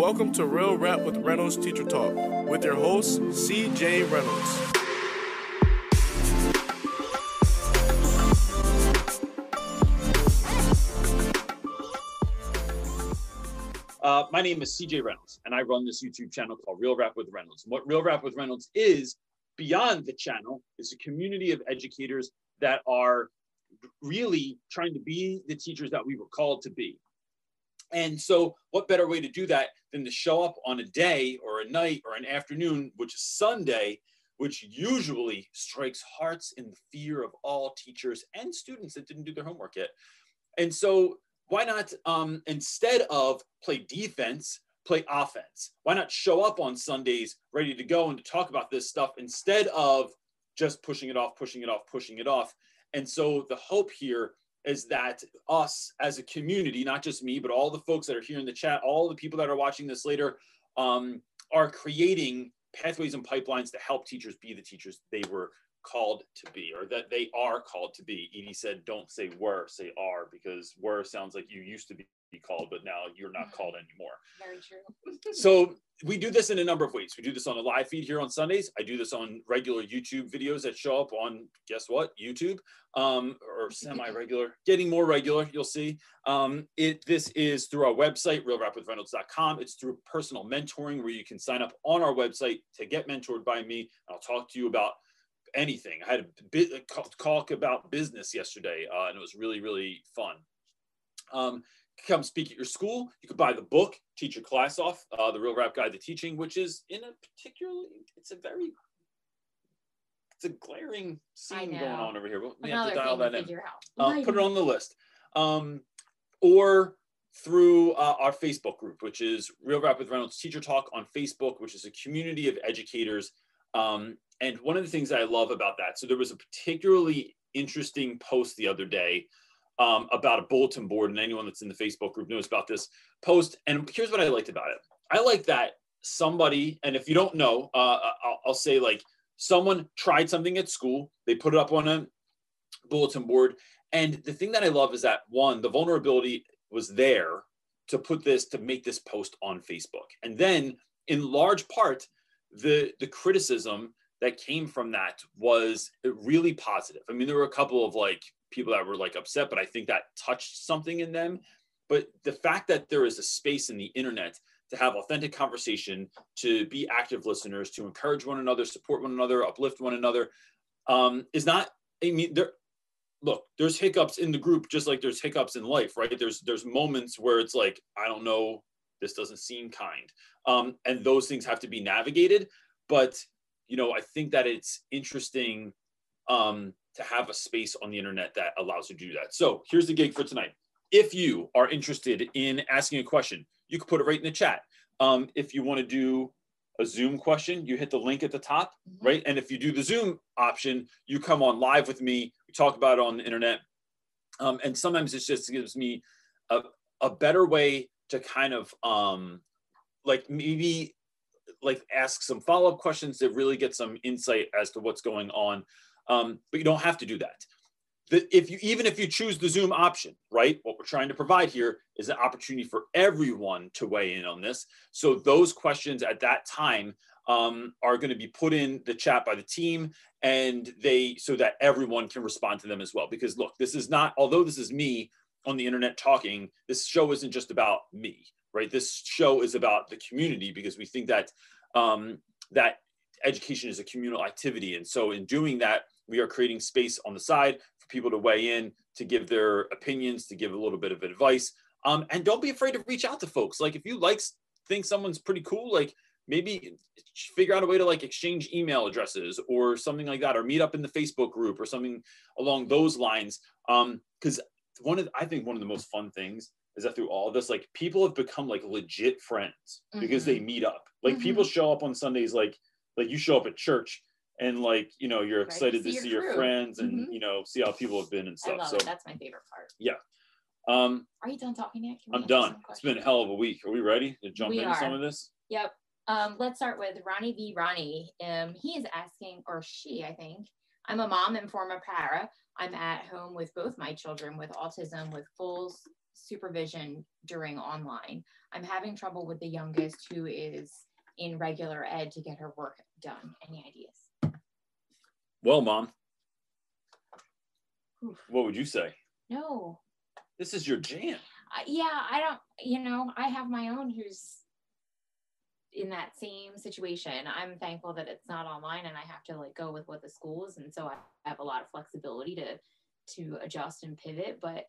Welcome to Real Rap with Reynolds Teacher Talk with your host, CJ Reynolds. Uh, my name is CJ Reynolds, and I run this YouTube channel called Real Rap with Reynolds. And what Real Rap with Reynolds is, beyond the channel, is a community of educators that are really trying to be the teachers that we were called to be. And so, what better way to do that than to show up on a day or a night or an afternoon, which is Sunday, which usually strikes hearts in the fear of all teachers and students that didn't do their homework yet. And so, why not um, instead of play defense, play offense? Why not show up on Sundays ready to go and to talk about this stuff instead of just pushing it off, pushing it off, pushing it off? And so the hope here is that us as a community, not just me, but all the folks that are here in the chat, all the people that are watching this later, um, are creating pathways and pipelines to help teachers be the teachers they were called to be or that they are called to be. Edie said, don't say were, say are, because were sounds like you used to be called, but now you're not called anymore. Very true. So we do this in a number of ways. We do this on a live feed here on Sundays. I do this on regular YouTube videos that show up on, guess what, YouTube, um, or semi-regular, getting more regular, you'll see. Um, it This is through our website, realrapwithreynolds.com. It's through personal mentoring where you can sign up on our website to get mentored by me. I'll talk to you about anything. I had a bit talk about business yesterday, uh, and it was really, really fun. Um, come speak at your school. You could buy the book, teach your class off, uh, the Real Rap Guide to Teaching, which is in a particularly, it's a very, it's a glaring scene going on over here. We have to dial that in. Uh, put it on the list. Um, or through uh, our Facebook group, which is Real Rap with Reynolds Teacher Talk on Facebook, which is a community of educators. Um, and one of the things I love about that, so there was a particularly interesting post the other day um, about a bulletin board, and anyone that's in the Facebook group knows about this post. And here's what I liked about it I like that somebody, and if you don't know, uh, I'll, I'll say like someone tried something at school, they put it up on a bulletin board. And the thing that I love is that one, the vulnerability was there to put this, to make this post on Facebook. And then in large part, the, the criticism that came from that was really positive. I mean, there were a couple of like people that were like upset, but I think that touched something in them. But the fact that there is a space in the internet to have authentic conversation, to be active listeners, to encourage one another, support one another, uplift one another, um, is not. I mean, there. Look, there's hiccups in the group, just like there's hiccups in life, right? There's there's moments where it's like, I don't know, this doesn't seem kind, um, and those things have to be navigated. But you know, I think that it's interesting um, to have a space on the internet that allows you to do that. So here's the gig for tonight. If you are interested in asking a question, you can put it right in the chat. Um, if you want to do a Zoom question, you hit the link at the top, mm-hmm. right? And if you do the Zoom option, you come on live with me. We talk about it on the internet. Um, and sometimes it just gives me a, a better way to kind of um, like maybe like ask some follow-up questions to really get some insight as to what's going on. Um, but you don't have to do that. The, if you even if you choose the zoom option right what we're trying to provide here is an opportunity for everyone to weigh in on this. So those questions at that time um, are going to be put in the chat by the team and they so that everyone can respond to them as well. Because look this is not although this is me on the internet talking this show isn't just about me right? This show is about the community because we think that um, that education is a communal activity, and so in doing that, we are creating space on the side for people to weigh in, to give their opinions, to give a little bit of advice, um, and don't be afraid to reach out to folks. Like if you like think someone's pretty cool, like maybe figure out a way to like exchange email addresses or something like that, or meet up in the Facebook group or something along those lines. Because um, one of I think one of the most fun things is that through all this, like people have become like legit friends mm-hmm. because they mm-hmm. meet up. Like mm-hmm. people show up on Sundays, like like you show up at church and like you know you're excited right. to see, your, your friends and mm-hmm. you know see how people have been and stuff. so it. that's my favorite part. Yeah. Um, Are you done talking yet? I'm done. It's been a hell of a week. Are we ready to jump we into are. some of this? Yep. Um, let's start with Ronnie V. Ronnie. Um, he is asking, or she, I think. I'm a mom and former para. I'm at home with both my children with autism with full supervision during online. I'm having trouble with the youngest who is in regular ed to get her work done. Any ideas? Well, mom, Oof. what would you say? No. This is your jam. I- yeah, I don't, you know, I have my own who's in that same situation. I'm thankful that it's not online and I have to like go with what the school is. And so I have a lot of flexibility to to adjust and pivot, but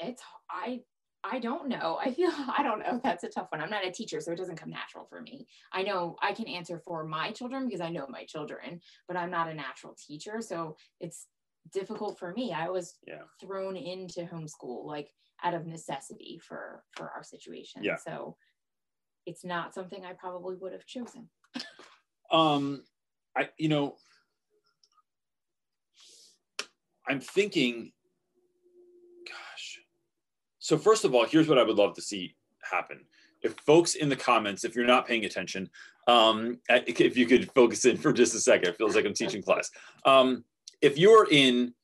it's I I don't know. I feel I don't know. That's a tough one. I'm not a teacher, so it doesn't come natural for me. I know I can answer for my children because I know my children, but I'm not a natural teacher, so it's difficult for me. I was Yeah. thrown into homeschool like out of necessity for for our situation. Yeah. So it's not something I probably would have chosen. Um, I you know, I'm thinking. So first of all, here's what I would love to see happen. If folks in the comments, if you're not paying attention, um, if you could focus in for just a second, it feels like I'm teaching class. Um, if you're in,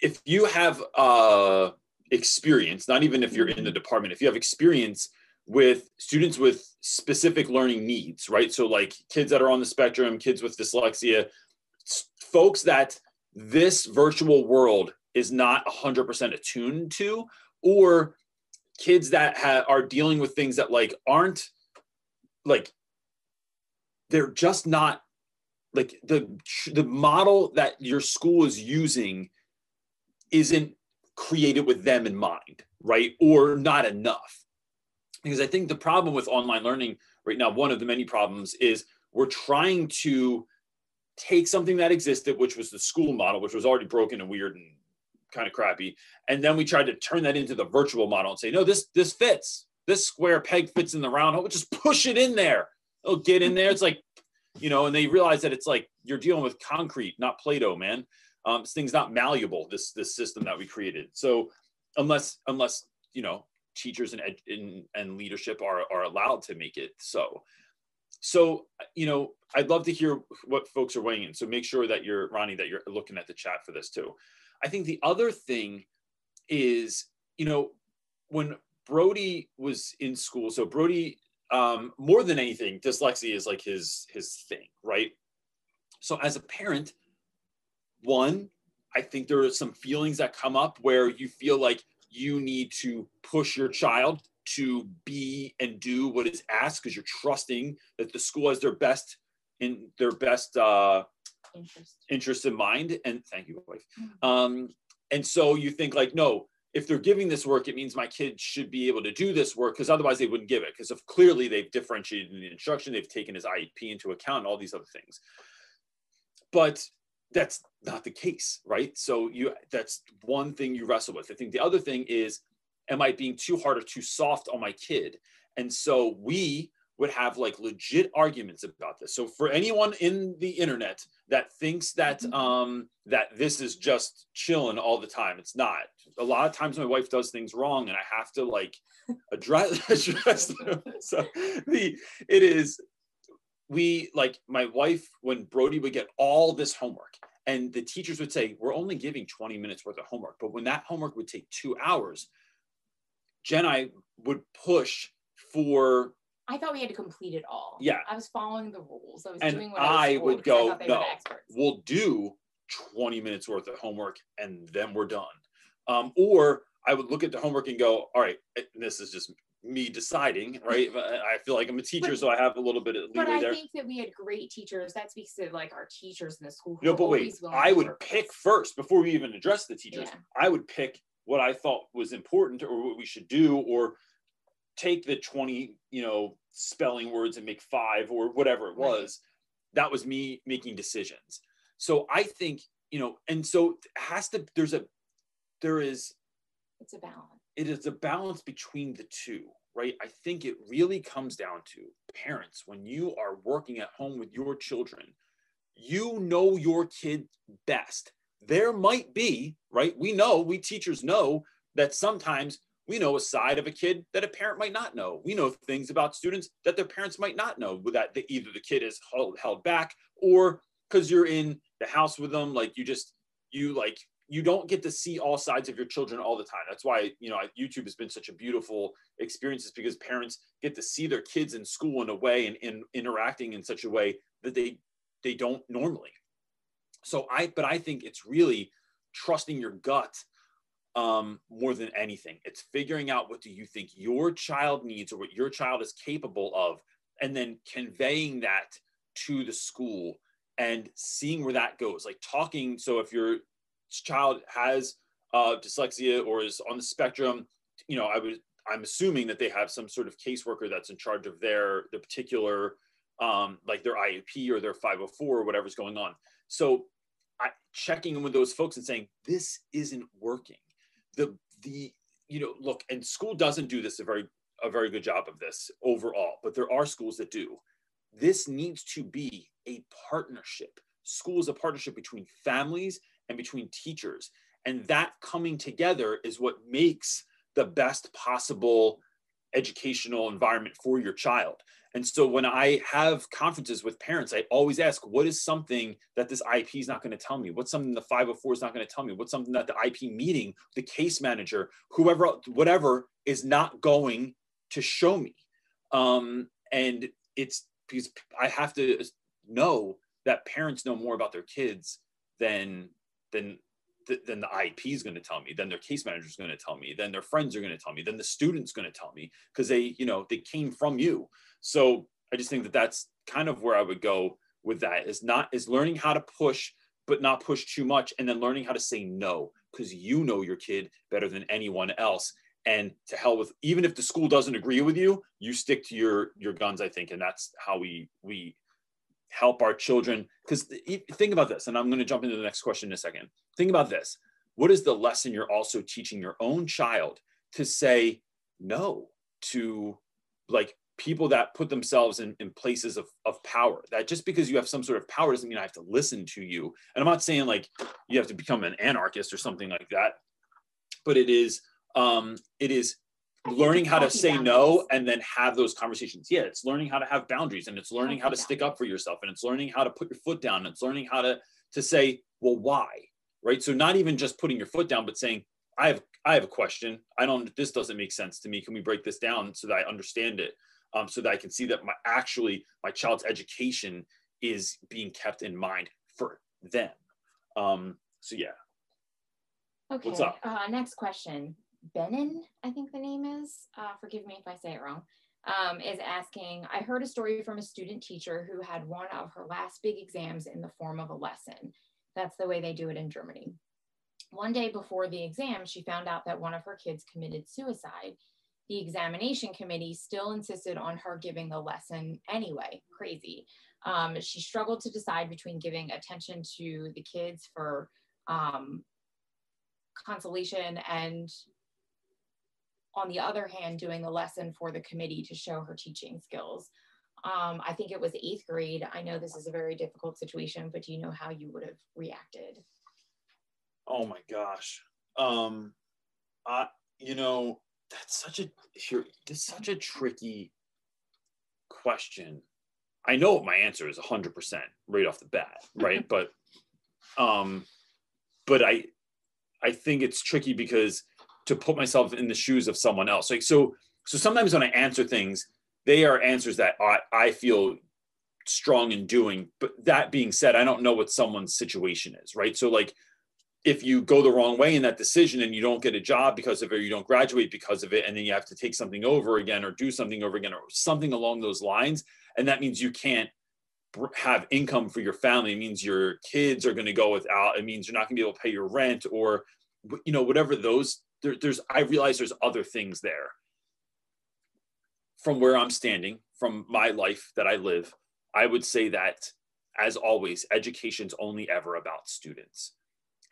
if you have uh, experience, not even if you're in the department, if you have experience with students with specific learning needs, right? So, like kids that are on the spectrum, kids with dyslexia, folks that this virtual world is not 100% attuned to, or kids that ha- are dealing with things that like aren't like they're just not like the the model that your school is using isn't created with them in mind right? Or not enough. Because i think the problem with online learning right now one of the many problems is we're trying to take something that existed which was the school model which was already broken and weird and kind of crappy. And then we tried to turn that into the virtual model and say no this this fits. This square peg fits in the round hole. Just push it in there. It'll get in there. It's like you know and they realize that it's like you're dealing with concrete not play-doh man. Um, this thing's not malleable this this system that we created. So unless unless you know teachers and ed, and, and leadership are are allowed to make it so. So you know i'd love to hear what folks are weighing in. So make sure that you're ronnie that you're looking at the chat for this too i think the other thing is you know when brody was in school so brody um, more than anything dyslexia is like his his thing right? So as a parent one i think there are some feelings that come up where you feel like you need to push your child to be and do what is asked because you're trusting that the school has their best in their best uh, Interest. interest in mind and thank you wife. Um, and so you think like no if they're giving this work it means my kid should be able to do this work because otherwise they wouldn't give it because if clearly they've differentiated in the instruction they've taken his iep into account and all these other things. But that's not the case right? So you that's one thing you wrestle with. I think the other thing is am i being too hard or too soft on my kid? And so we would have like legit arguments about this. So for anyone in the internet that thinks that Mhm. um that this is just chilling all the time it's not. A lot of times my wife does things wrong and i have to like address address them. So the it is we like my wife when brody would get all this homework and the teachers would say we're only giving 20 minutes worth of homework. But when that homework would take two hours jen and i would push for I thought we had to complete it all. Yeah. I was following the rules. I was And doing what I, I would I go, were "No, we'll do 20 minutes worth of homework and then we're done. Um, or I would look at the homework and go, all right, this is just me deciding, right? I feel like I'm a teacher, But- so I have a little bit of But I there. think that we had great teachers. That speaks to like our teachers in the school. No, but wait, I would pick first before we even address the teachers. Yeah. I would pick what I thought was important or what we should do, or take the 20, you know, spelling words and make five or whatever it Right. was. That was me making decisions. So I think, you know, and so it has to, there's a, there is, It's a balance. it is a balance between the two, right? I think it really comes down to parents when you are working at home with your children, you know your kid best. There might be, right? We know, we teachers know that sometimes we know a side of a kid that a parent might not know. We know things about students that their parents might not know, that the, either the kid is held, held back or because you're in the house with them, like you just, you like, you don't get to see all sides of your children all the time. That's why, you know, YouTube has been such a beautiful experience is because parents get to see their kids in school in a way and, and interacting in such a way that they they don't normally. So I but I think it's really trusting your gut um, more than anything. It's figuring out what do you think your child needs or what your child is capable of, and then conveying that to the school and seeing where that goes. Like talking. So if your child has uh, dyslexia or is on the spectrum, you know, I would I'm assuming that they have some sort of caseworker that's in charge of their the particular um, like their IEP or their 504 or whatever's going on. So I, checking in with those folks and saying this isn't working. The the you know look and school doesn't do this a very a very good job of this overall, but there are schools that do. This needs to be a partnership. School is a partnership between families and between teachers. And that coming together is what makes the best possible educational environment for your child. And so when I have conferences with parents, I always ask, what is something that this IP is not going to tell me? What's something the 504 is not going to tell me? What's something that the IP meeting, the case manager, whoever, whatever is not going to show me? Um, and it's because I have to know that parents know more about their kids than than then the IEP is going to tell me, then their case manager is going to tell me, then their friends are going to tell me, then the student's going to tell me because they, you know, they came from you. So I just think that that's kind of where I would go with that is not is learning how to push, but not push too much, and then learning how to say no because you know your kid better than anyone else. And to hell with even if the school doesn't agree with you, you stick to your your guns. I think, and that's how we we help our children. Because think about this and i'm going to jump into the next question in a second. Think about this. What is the lesson you're also teaching your own child to say no to like people that put themselves in, in places of, of power? That just because you have some sort of power doesn't mean i have to listen to you. And i'm not saying like you have to become an anarchist or something like that but it is um it is learning how to say boundaries. no and then have those conversations. Yeah, it's learning how to have boundaries and it's learning how to stick up for yourself and it's learning how to put your foot down and it's learning how to to say, well, why? Right? So not even just putting your foot down but saying, I have I have a question. I don't this doesn't make sense to me. Can we break this down so that I understand it? Um, so that I can see that my actually my child's education is being kept in mind for them. Um, so yeah. Okay. What's up? Uh, next question. Benin, I think the name is, uh, forgive me if I say it wrong, um, is asking I heard a story from a student teacher who had one of her last big exams in the form of a lesson. That's the way they do it in Germany. One day before the exam, she found out that one of her kids committed suicide. The examination committee still insisted on her giving the lesson anyway. Crazy. Um, she struggled to decide between giving attention to the kids for um, consolation and on the other hand, doing a lesson for the committee to show her teaching skills. Um, I think it was eighth grade. I know this is a very difficult situation, but do you know how you would have reacted? Oh my gosh. Um, I, you know, that's such a, such a tricky question. I know what my answer is 100% right off the bat, right? but, um, but I, I think it's tricky because to put myself in the shoes of someone else. Like so, so sometimes when I answer things, they are answers that I, I feel strong in doing. But that being said, I don't know what someone's situation is, right? So like if you go the wrong way in that decision and you don't get a job because of it, or you don't graduate because of it, and then you have to take something over again or do something over again or something along those lines, and that means you can't have income for your family. It means your kids are going to go without. It means you're not going to be able to pay your rent or you know whatever those there, there's I realize there's other things there. From where I'm standing, from my life that I live, I would say that as always, education's only ever about students.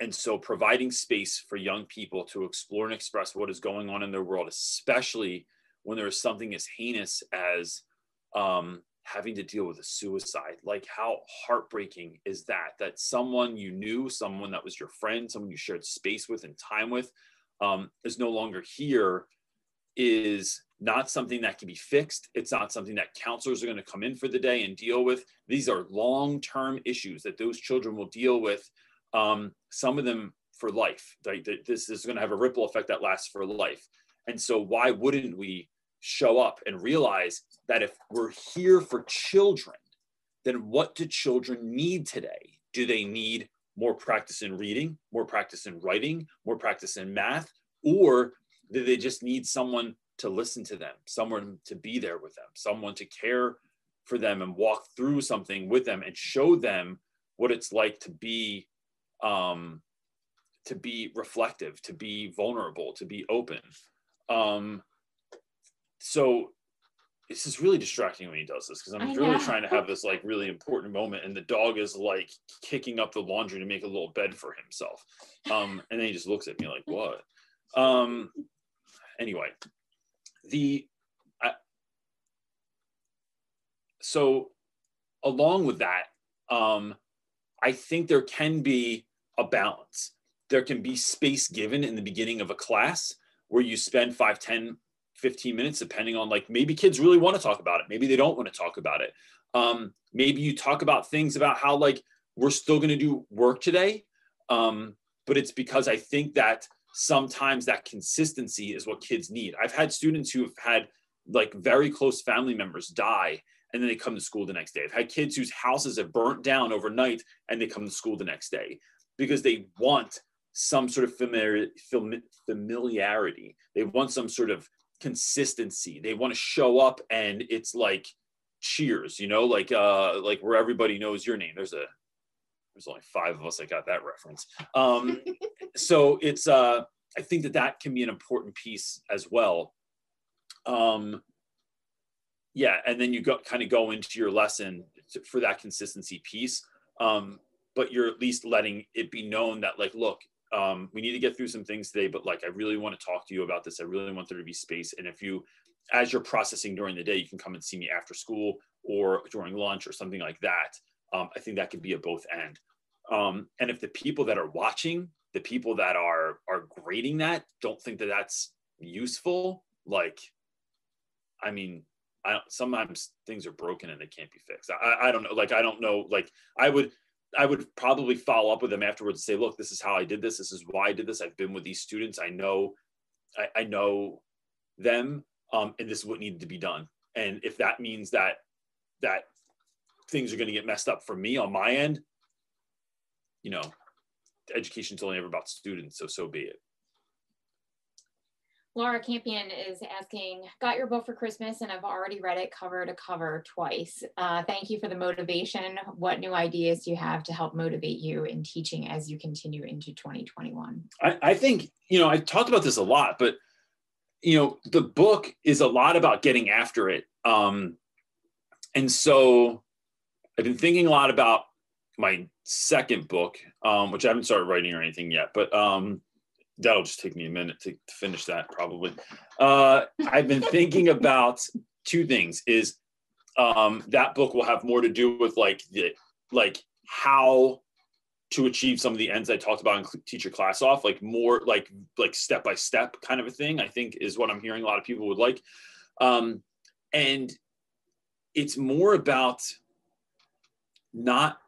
And so providing space for young people to explore and express what is going on in their world, especially when there is something as heinous as um, having to deal with a suicide. Like, how heartbreaking is that? That someone you knew, someone that was your friend, someone you shared space with and time with, um, is no longer here is not something that can be fixed. It's not something that counselors are going to come in for the day and deal with. These are long term issues that those children will deal with. Um, some of them for life right this is going to have a ripple effect that lasts for life and so why wouldn't we show up and realize that if we're here for children then what do children need today do they need more practice in reading more practice in writing more practice in math or do they just need someone to listen to them someone to be there with them someone to care for them and walk through something with them and show them what it's like to be um, to be reflective, to be vulnerable, to be open. Um, so this is really distracting when he does this because I'm I really know. trying to have this like really important moment, and the dog is like kicking up the laundry to make a little bed for himself. Um, and then he just looks at me like, "What?" Um, anyway, the I, so along with that, um, I think there can be a balance. There can be space given in the beginning of a class where you spend 5, 10, 15 minutes, depending on like maybe kids really want to talk about it. Maybe they don't want to talk about it. Um, maybe you talk about things about how like we're still going to do work today. Um, but it's because I think that sometimes that consistency is what kids need. I've had students who have had like very close family members die and then they come to school the next day. I've had kids whose houses have burnt down overnight and they come to school the next day because they want some sort of familiar, fami- familiarity. They want some sort of consistency. They want to show up and it's like cheers, you know, like uh like where everybody knows your name. There's a there's only five of us that got that reference. Um so it's uh I think that that can be an important piece as well. Um yeah, and then you go kind of go into your lesson for that consistency piece. Um, but you're at least letting it be known that like, look, um, we need to get through some things today, but like, I really want to talk to you about this. I really want there to be space. And if you, as you're processing during the day, you can come and see me after school or during lunch or something like that. Um, I think that could be a both end. Um, and if the people that are watching, the people that are are grading that, don't think that that's useful, like, I mean, I sometimes things are broken and they can't be fixed. I, I don't know. Like, I don't know. Like, I would, I would probably follow up with them afterwards and say, look, this is how I did this. This is why I did this. I've been with these students. I know, I, I know them, um, and this is what needed to be done. And if that means that that things are going to get messed up for me on my end, you know, education's only ever about students, so so be it. Laura Campion is asking, got your book for Christmas and I've already read it cover to cover twice. Uh, thank you for the motivation. What new ideas do you have to help motivate you in teaching as you continue into 2021? I, I think, you know, I talked about this a lot, but, you know, the book is a lot about getting after it. Um, and so I've been thinking a lot about my second book, um, which I haven't started writing or anything yet, but um, that'll just take me a minute to, to finish that probably. Uh, I've been thinking about two things is um, that book will have more to do with like the, like how to achieve some of the ends I talked about in teacher class off, like more like like step by step kind of a thing. I think is what I'm hearing a lot of people would like, um, and it's more about not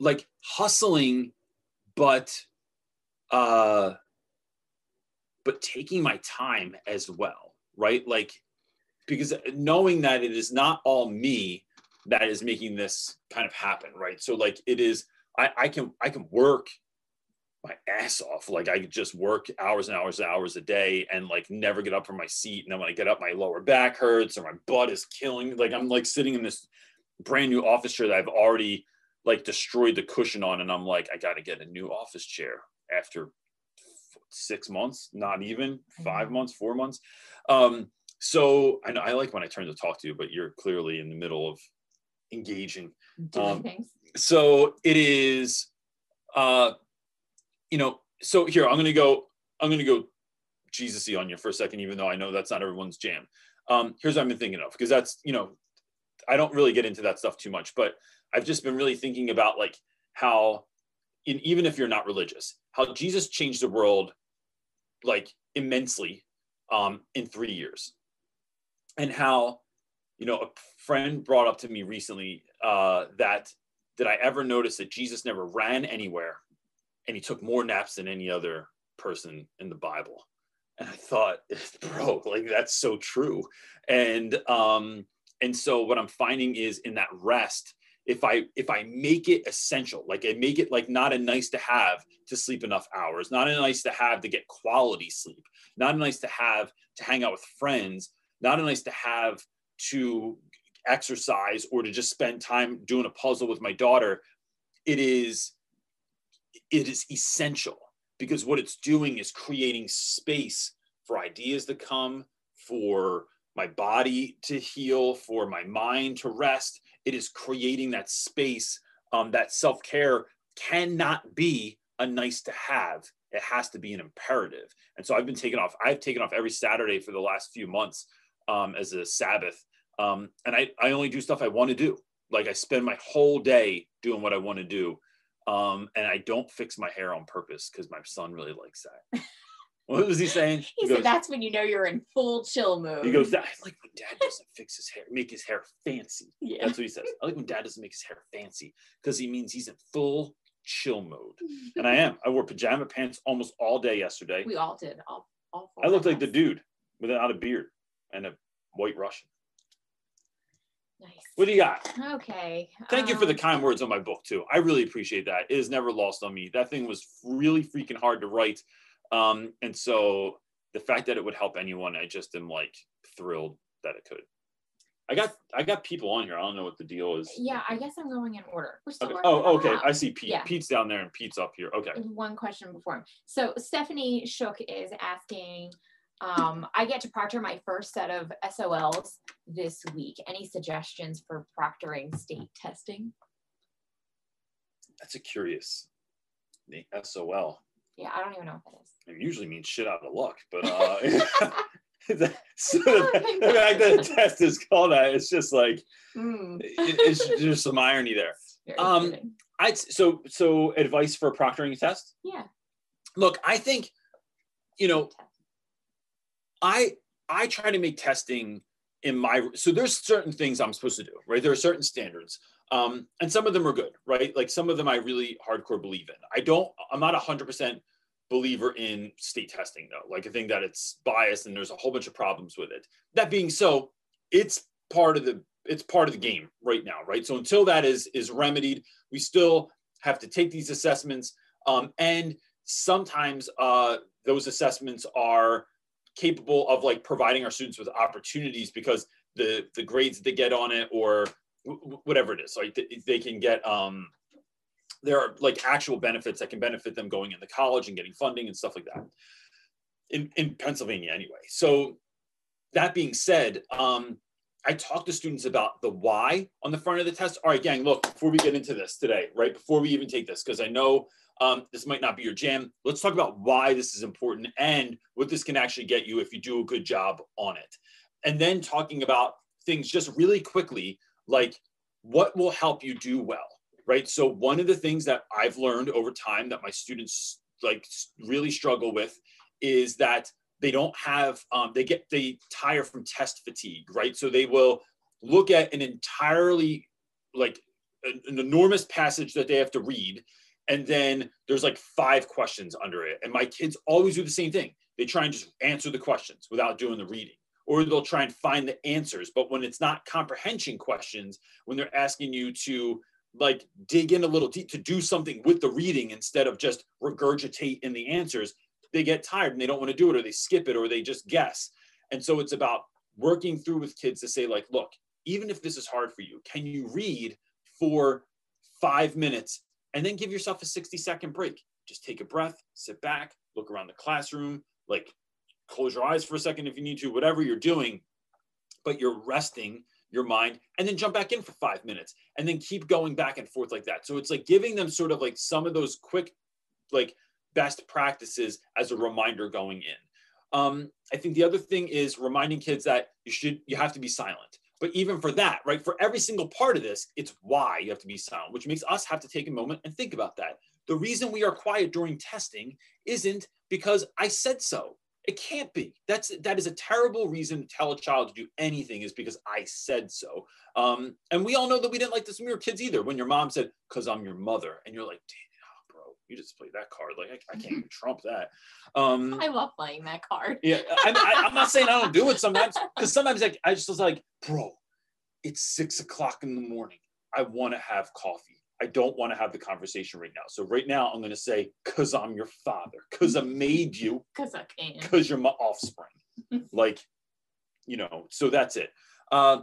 like hustling, but uh, but taking my time as well, right? Like because knowing that it is not all me that is making this kind of happen, right? So like it is I, I can I can work my ass off. Like I could just work hours and hours and hours a day and like never get up from my seat. And then when I get up, my lower back hurts or my butt is killing. Like I'm like sitting in this brand new office chair that I've already like destroyed the cushion on. And I'm like, I gotta get a new office chair after six months, not even five months, four months. Um, so I know I like when I turn to talk to you, but you're clearly in the middle of engaging. Um, so it is uh you know so here i'm gonna go i'm gonna go jesus on you for a second even though i know that's not everyone's jam um here's what i've been thinking of because that's you know i don't really get into that stuff too much but i've just been really thinking about like how in even if you're not religious how jesus changed the world like immensely um in three years and how you know a friend brought up to me recently uh that did I ever notice that Jesus never ran anywhere and he took more naps than any other person in the Bible. And I thought, bro, like that's so true. And um, and so what I'm finding is in that rest, if I if I make it essential, like I make it like not a nice to have to sleep enough hours, not a nice to have to get quality sleep, not a nice to have to hang out with friends, not a nice to have to exercise or to just spend time doing a puzzle with my daughter. It is it is essential because what it's doing is creating space for ideas to come, for my body to heal, for my mind to rest. It is creating that space. Um, that self care cannot be a nice to have. It has to be an imperative. And so I've been taking off. I've taken off every Saturday for the last few months um, as a Sabbath. Um, and I, I only do stuff I want to do. Like I spend my whole day doing what I want to do. Um, and I don't fix my hair on purpose because my son really likes that. what was he saying? He, He said goes, that's when you know you're in full chill mode. he goes, I like when dad doesn't fix his hair, make his hair fancy. yeah. That's what he says. I like when dad doesn't make his hair fancy because he means he's in full chill mode. And I am. I wore pajama pants almost all day yesterday. We all did. All, all four I looked like the dude without a beard and a white Russian. Nice. What do you got? Okay. Thank you for the um, kind words on my book too. I really appreciate that. It is never lost on me. That thing was really freaking hard to write. Um, and so the fact that it would help anyone, I just am like thrilled that it could. I got I got people on here. I don't know what the deal is. Yeah, I guess I'm going in order. We're still Okay. Oh, okay. out. I see Pete. Yeah. Pete's down there and Pete's up here. Okay. one question before him. So Stephanie Shook is asking, um, I get to proctor my first set of SOLs this week. Any suggestions for proctoring state testing? That's a curious. The SOL. Yeah, I don't even know what that It usually means shit out of luck, but uh so the, the fact that a test is called that, it's just like. Mm, it, it's there's some irony there. Um. I'd so so advice for proctoring a test. yeah. Look, I think you know. I I try to make testing in my so there's certain things I'm supposed to do, right? There are certain standards. Um, and some of them are good, right? Like some of them I really hardcore believe in. I don't, I'm not a hundred percent believer in state testing though. Like I think that it's biased and there's a whole bunch of problems with it. That being so, it's part of the it's part of the game right now, right? So until that is is remedied, we still have to take these assessments. Um, and sometimes uh, those assessments are capable of like providing our students with opportunities because the the grades that they get on it or w- whatever it is like they, they can get um there are like actual benefits that can benefit them going into college and getting funding and stuff like that in in Pennsylvania anyway so that being said um I talk to students about the why on the front of the test. All right, gang, look, before we get into this today, right, before we even take this, because I know um, this might not be your jam, let's talk about why this is important and what this can actually get you if you do a good job on it. And then talking about things just really quickly, like what will help you do well, right? So, one of the things that I've learned over time that my students like really struggle with is that they don't have um, they get they tire from test fatigue right? So they will look at an entirely like an, an enormous passage that they have to read and then there's like five questions under it. And my kids always do the same thing. They try and just answer the questions without doing the reading or they'll try and find the answers. But when it's not comprehension questions when they're asking you to like dig in a little deep to do something with the reading instead of just regurgitate in the answers they get tired and they don't want to do it or they skip it or they just guess. And so it's about working through with kids to say, like, look, even if this is hard for you, can you read for five minutes and then give yourself a 60 second break? Just take a breath, sit back, look around the classroom, like close your eyes for a second if you need to, whatever you're doing, but you're resting your mind and then jump back in for five minutes and then keep going back and forth like that. So it's like giving them sort of like some of those quick, like best practices as a reminder going in. Um, I think the other thing is reminding kids that you should you have to be silent. But even for that, right, for every single part of this, it's why you have to be silent, which makes us have to take a moment and think about that. The reason we are quiet during testing isn't because I said so. It can't be. That's that is a terrible reason to tell a child to do anything is because I said so. Um, and we all know that we didn't like this when we were kids either. When your mom said, "Cause I'm your mother," and you're like, "Oh, bro, you just played that card. Like I, I can't even trump that. Um, I love playing that card. yeah, I, I, I'm not saying I don't do it sometimes because sometimes like I just was like, bro, it's six o'clock in the morning. I want to have coffee. I don't want to have the conversation right now. So right now I'm going to say, cause I'm your father, cause I made you, Because I can. because you're my offspring. like, you know, so that's it. Uh,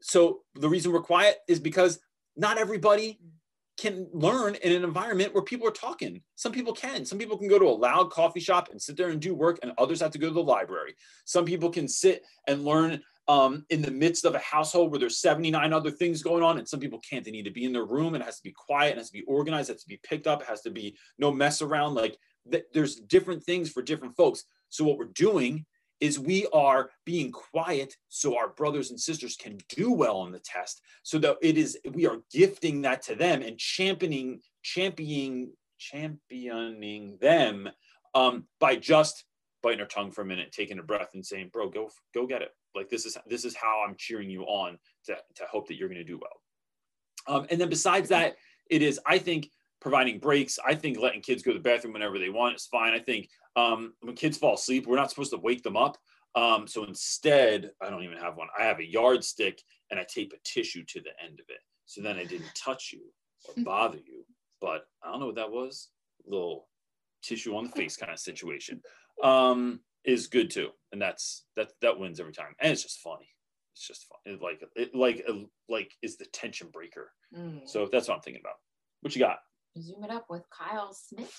so the reason we're quiet is because not everybody can learn in an environment where people are talking. Some people can. Some people can go to a loud coffee shop and sit there and do work, and others have to go to the library. Some people can sit and learn um, in the midst of a household where there's 79 other things going on, and some people can't. They need to be in their room, and it has to be quiet, it has to be organized, it has to be picked up, it has to be no mess around. Like th- there's different things for different folks. So what we're doing is we are being quiet so our brothers and sisters can do well on the test so that it is we are gifting that to them and championing championing championing them um, by just biting our tongue for a minute taking a breath and saying bro go go get it like this is this is how i'm cheering you on to, to hope that you're going to do well um, and then besides that it is i think providing breaks i think letting kids go to the bathroom whenever they want is fine i think um, when kids fall asleep, we're not supposed to wake them up. Um, so instead, I don't even have one. I have a yardstick and I tape a tissue to the end of it. So then I didn't touch you or bother you. But I don't know what that was. little tissue on the face kind of situation um, is good too, and that's that that wins every time. And it's just funny. It's just fun. It like it like like is the tension breaker. Mm. So that's what I'm thinking about. What you got? Zoom it up with Kyle Smith.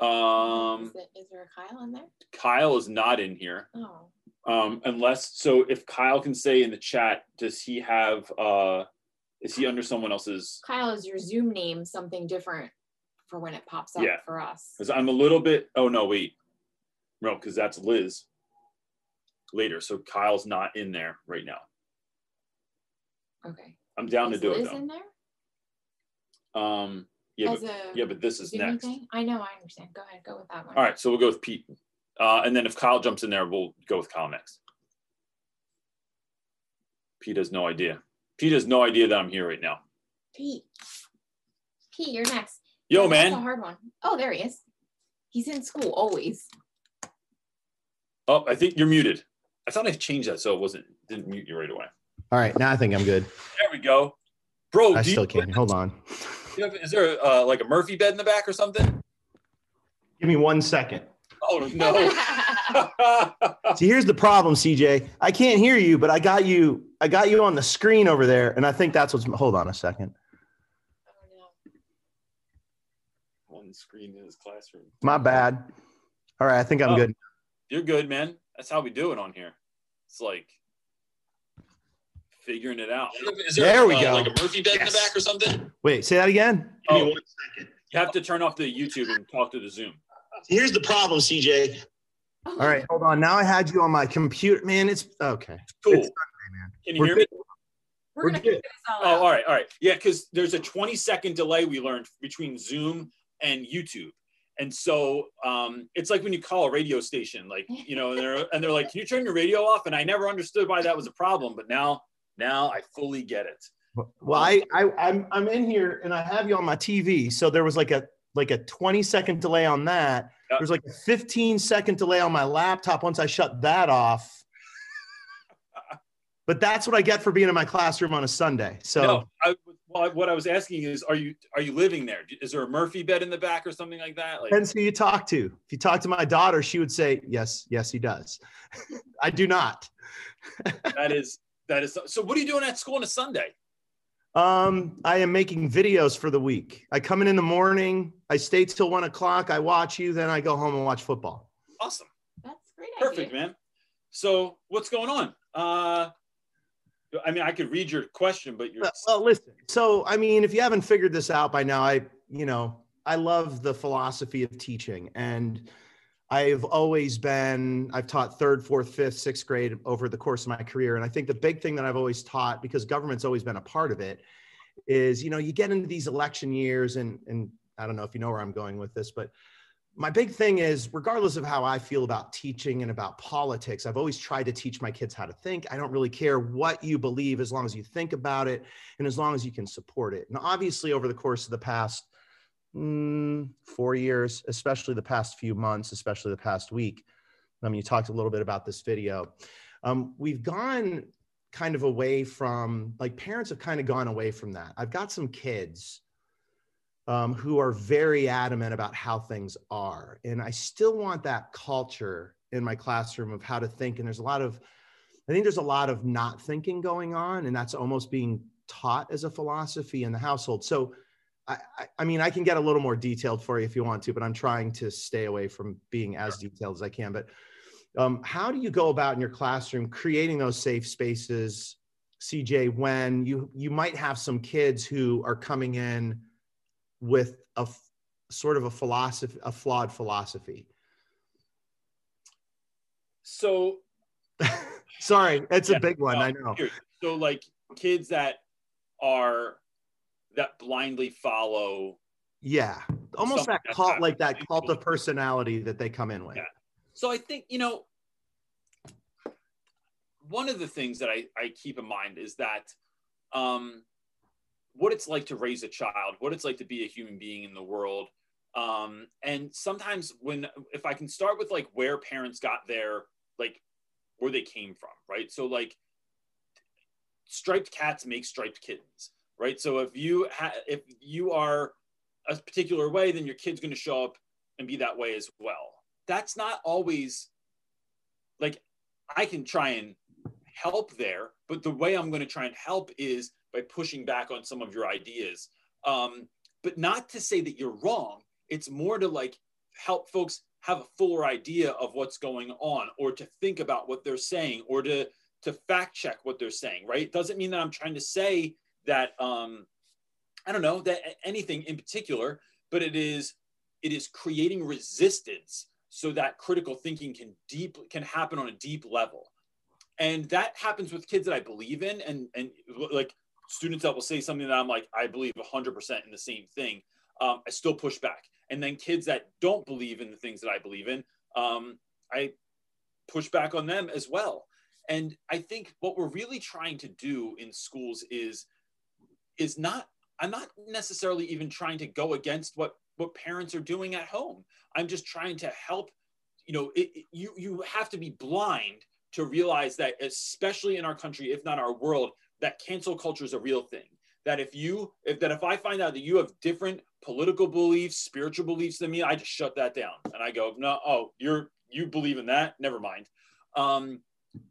Um, is, it, is there a Kyle in there? Kyle is not in here. Oh, Um, unless so, if Kyle can say in the chat, does he have? uh Is he under someone else's? Kyle, is your Zoom name something different for when it pops up Yeah. for us? Because I'm a little bit. Oh no, wait, no, because that's Liz. Later, so Kyle's not in there right now. Okay. I'm down is to do it. Liz it in there? Um, yeah, As but, a yeah, but this is Zoom next. thing? I know, I understand. Go ahead, go with that one. All right, so we'll go with Pete, uh, and then if Kyle jumps in there, we'll go with Kyle next. Pete has no idea. Pete has no idea that I'm here right now. Pete. Pete, you're next. Yo, That's a man. hard one. Oh, there he is. He's in school always. Oh, I think you're muted. I thought I changed that so it wasn't didn't mute you right away. All right, now I think I'm good. There we go, bro. I do still you, can. Hold on. you have- is there uh, like a Murphy bed in the back or something? Give me one second. Oh no. See, here's the problem, CJ. I can't hear you, but I got you. I got you on the screen over there, and I think that's what's. Hold on a second. One screen in his classroom. My bad. All right, I think I'm Oh. good. You're good, man. That's how we do it on here. It's like figuring it out. Is There we uh, go. Like a Murphy bed in the back or something? Wait, say that again. Oh, you have to turn off the YouTube and talk to the Zoom. Here's the problem, CJ. All right, hold on. Now I had you on my computer. Man, it's okay. Cool. It's man. Can you We're hear me? good. We're, We're gonna good. this all Oh, out. all right, all right. Yeah, because there's a 20 second delay we learned between Zoom and YouTube. And so um, it's like when you call a radio station, like you know, and they're and they're like, "Can you turn your radio off?" And I never understood why that was a problem, but now, now I fully get it. Well, I, I I'm I'm in here and I have you on my TV. So there was like a like a 20 second delay on that. Yeah. There's like a 15 second delay on my laptop once I shut that off. but that's what I get for being in my classroom on a Sunday. So no, I, well, what I was asking is, are you are you living there? Is there a Murphy bed in the back or something like that? Like, depends who you talk to. If you talk to my daughter, she would say, Yes, yes, he does. I do not. that is that is. So, what are you doing at school on a Sunday? Um, I am making videos for the week. I come in in the morning, I stay till one o'clock, I watch you, then I go home and watch football. Awesome, That's great. perfect, idea. man. So, what's going on? Uh, I mean, I could read your question, but you're Well, well, listen. So, I mean, if you haven't figured this out by now, I, you know, I love the philosophy of teaching, and I've always been. I've taught third, fourth, fifth, sixth grade over the course of my career, and I think the big thing that I've always taught, because government's always been a part of it, is you know you get into these election years, and and I don't know if you know where I'm going with this, but my big thing is regardless of how i feel about teaching and about politics i've always tried to teach my kids how to think i don't really care what you believe as long as you think about it and as long as you can support it and obviously over the course of the past mm, four years, especially the past few months, especially the past week. I mean, you talked a little bit about this video. Um, we've gone kind of away from, like, parents have kind of gone away from that. I've got some kids um, who are very adamant about how things are. And I still want that culture in my classroom of how to think. And there's a lot of, I think there's a lot of not thinking going on, and that's almost being taught as a philosophy in the household. So, I, I, mean, I can get a little more detailed for you if you want to, but I'm trying to stay away from being as detailed as I can. But um, how do you go about in your classroom creating those safe spaces, CJ, when you you might have some kids who are coming in with a sort of a philosophy, a flawed philosophy? So, sorry, it's yeah, a big one. I know. So, like kids that are that blindly follow. Yeah, almost that cult, like that cult of personality that they come in with. Yeah. So I think you know, one of the things that I, I keep in mind is that um, what it's like to raise a child, what it's like to be a human being in the world. Um, and sometimes when if I can start with like where parents got their like where they came from, right? So like striped cats make striped kittens, right? So if you ha- if you are a particular way, then your kid's going to show up and be that way as well. That's not always like I can try and help there, but the way I'm going to try and help is by pushing back on some of your ideas. Um, but not to say that you're wrong. It's more to like help folks have a fuller idea of what's going on or to think about what they're saying or to to fact check what they're saying right doesn't mean that i'm trying to say that um i don't know that anything in particular but it is it is creating resistance so that critical thinking can deep can happen on a deep level and that happens with kids that i believe in and and like students that will say something that i'm like i believe 100% in the same thing um, i still push back. And then kids that don't believe in the things that i believe in um, i push back on them as well. And i think what we're really trying to do in schools is is not i'm not necessarily even trying to go against what what parents are doing at home. I'm just trying to help you know it, it, you you have to be blind to realize that especially in our country if not our world that cancel culture is a real thing. That if you if that if i find out that you have different political beliefs spiritual beliefs than me i just shut that down. And i go no oh you're you believe in that? Never mind. Um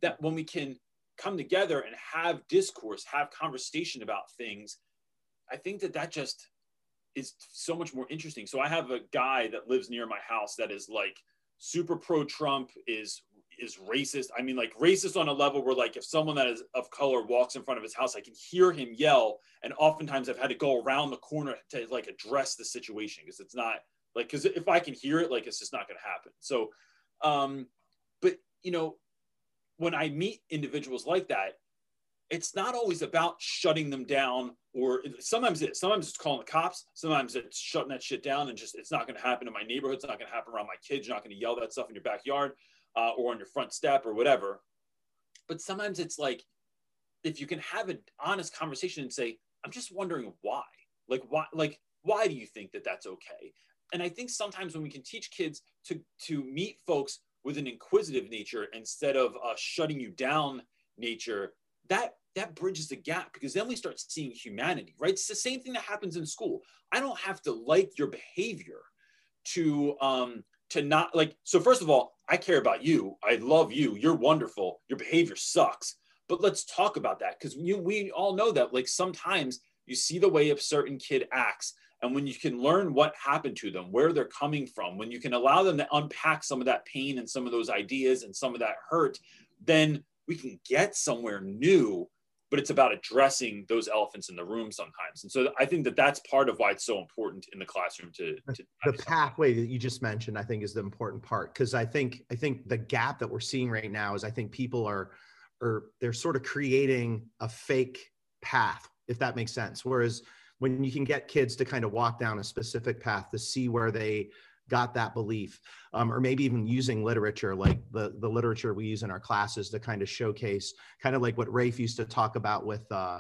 that when we can come together and have discourse have conversation about things i think that that just is so much more interesting. So i have a guy that lives near my house that is like super pro trump is is racist. I mean, like racist on a level where like if someone that is of color walks in front of his house, I can hear him yell. And oftentimes I've had to go around the corner to like address the situation because it's not like because if I can hear it, like it's just not going to happen. So, um, but you know, when I meet individuals like that, it's not always about shutting them down or sometimes it sometimes it's calling the cops sometimes it's shutting that shit down and just it's not going to happen in my neighborhood it's not going to happen around my kids you're not going to yell that stuff in your backyard uh, or on your front step or whatever. But sometimes it's like, if you can have an honest conversation and say, I'm just wondering why, like, why, like, why do you think that that's okay? And I think sometimes when we can teach kids to, to meet folks with an inquisitive nature instead of a shutting you down nature, that that bridges the gap because then we start seeing humanity, right? It's the same thing that happens in school. I don't have to like your behavior to um, to not like so first of all i care about you. I love you. You're wonderful. Your behavior sucks. But let's talk about that because we all know that like sometimes you see the way a certain kid acts and when you can learn what happened to them where they're coming from when you can allow them to unpack some of that pain and some of those ideas and some of that hurt then we can get somewhere new but it's about addressing those elephants in the room sometimes. And so I think that that's part of why it's so important in the classroom to, to the pathway that you just mentioned. I think is the important part because I think I think the gap that we're seeing right now is I think people are are they're sort of creating a fake path, if that makes sense. Whereas when you can get kids to kind of walk down a specific path to see where they got that belief um, or maybe even using literature like the, the literature we use in our classes to kind of showcase kind of like what rafe used to talk about with uh,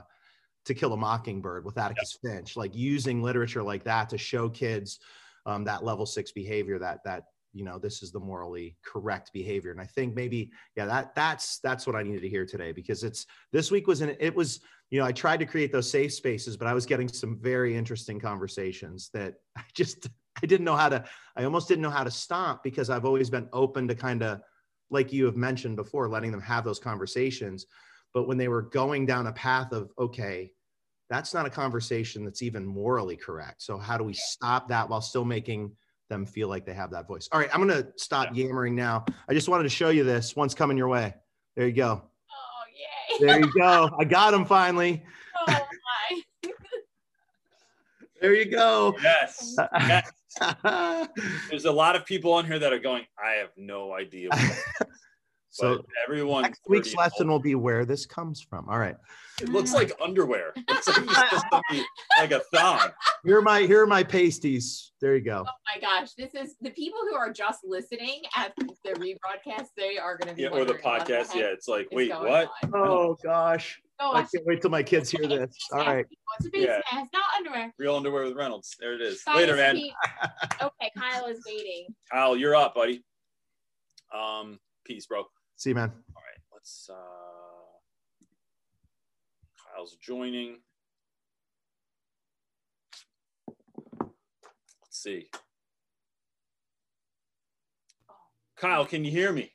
To Kill a Mockingbird with Atticus Finch, like using literature like that to show kids um, that level six behavior that that you know this is the morally correct behavior. And i think maybe yeah that that's that's what i needed to hear today because it's this week was an it was you know i tried to create those safe spaces but i was getting some very interesting conversations that i just i didn't know how to i almost didn't know how to stop because i've always been open to kind of like you have mentioned before letting them have those conversations but when they were going down a path of okay that's not a conversation that's even morally correct so how do we stop that while still making them feel like they have that voice. All right, I'm going to stop yeah. yammering now. I just wanted to show you this. One's coming your way. There you go. Oh, yay. There you go. I got him finally. Oh, my. There you go. Yes. yes. There's a lot of people on here that are going, I have no idea. so everyone next week's lesson will be where this comes from. All right. It looks like underwear. It's like, like a thong. Here are my here are my pasties. There you go. Oh my gosh, this is the people who are just listening at the rebroadcast. They are going to be yeah, or the podcast. The yeah, it's like, wait, what? On. Oh gosh. Oh, I can't wait till my kids hear this. All right. What's a face yeah. mask? Not underwear. Real underwear with Reynolds. There it is. Later, man. okay, Kyle is waiting. Kyle, you're up, buddy. Um, peace, bro. See you, man. All right, let's. uh Kyle's joining. Let's see. Kyle, can you hear me?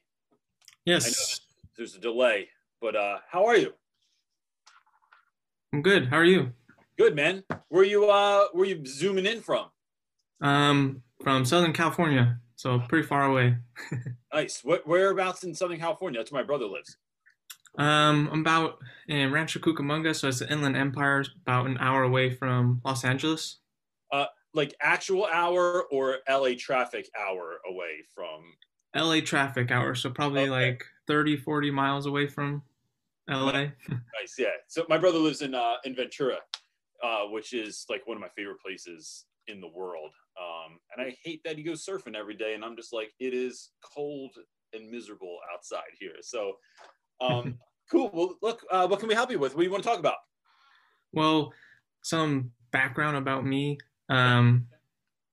Yes. there's a delay, but uh, how are you? I'm good. How are you? Good, man. Where you uh where you zooming in from? Um, from Southern California, so pretty far away. nice. What whereabouts in Southern California? That's where my brother lives. Um, I'm about in Rancho Cucamonga, so it's the Inland Empire, about an hour away from Los Angeles. Uh, like actual hour or LA traffic hour away from? LA traffic hour, so probably okay. like 30, 40 miles away from LA. nice, yeah. So my brother lives in uh, in Ventura, uh, which is like one of my favorite places in the world. Um, and I hate that he goes surfing every day, and I'm just like, it is cold and miserable outside here. So um, cool. Well, look, uh, what can we help you with? What do you want to talk about? Well, some background about me. Um,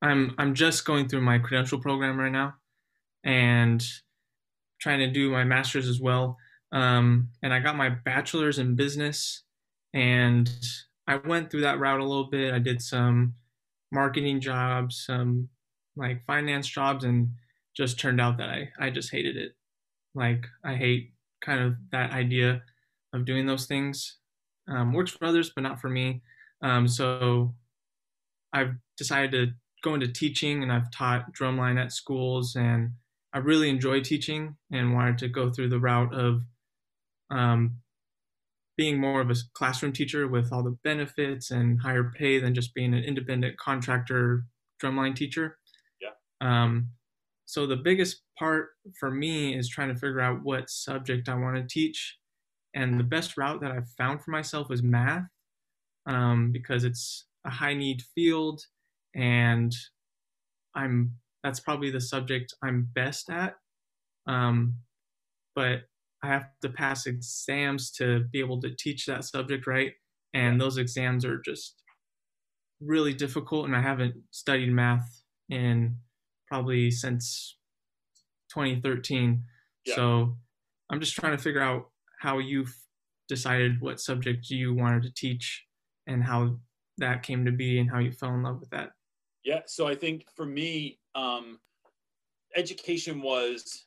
I'm I'm just going through my credential program right now, and trying to do my master's as well. Um, and I got my bachelor's in business, and I went through that route a little bit. I did some marketing jobs, some like finance jobs, and just turned out that I I just hated it. Like I hate kind of that idea of doing those things. Um, works for others, but not for me. Um, so I've decided to go into teaching, and I've taught drumline at schools, and I really enjoy teaching, and wanted to go through the route of um, being more of a classroom teacher with all the benefits and higher pay than just being an independent contractor drumline teacher. Yeah. Um, so the biggest part for me is trying to figure out what subject I want to teach. And the best route that I've found for myself is math um, because it's a high need field and I'm that's probably the subject I'm best at. Um, but I have to pass exams to be able to teach that subject right. And those exams are just really difficult. And I haven't studied math in probably since 2013. Yeah. So I'm just trying to figure out how you've decided what subject you wanted to teach and how that came to be and how you fell in love with that. Yeah. So I think for me, um, education was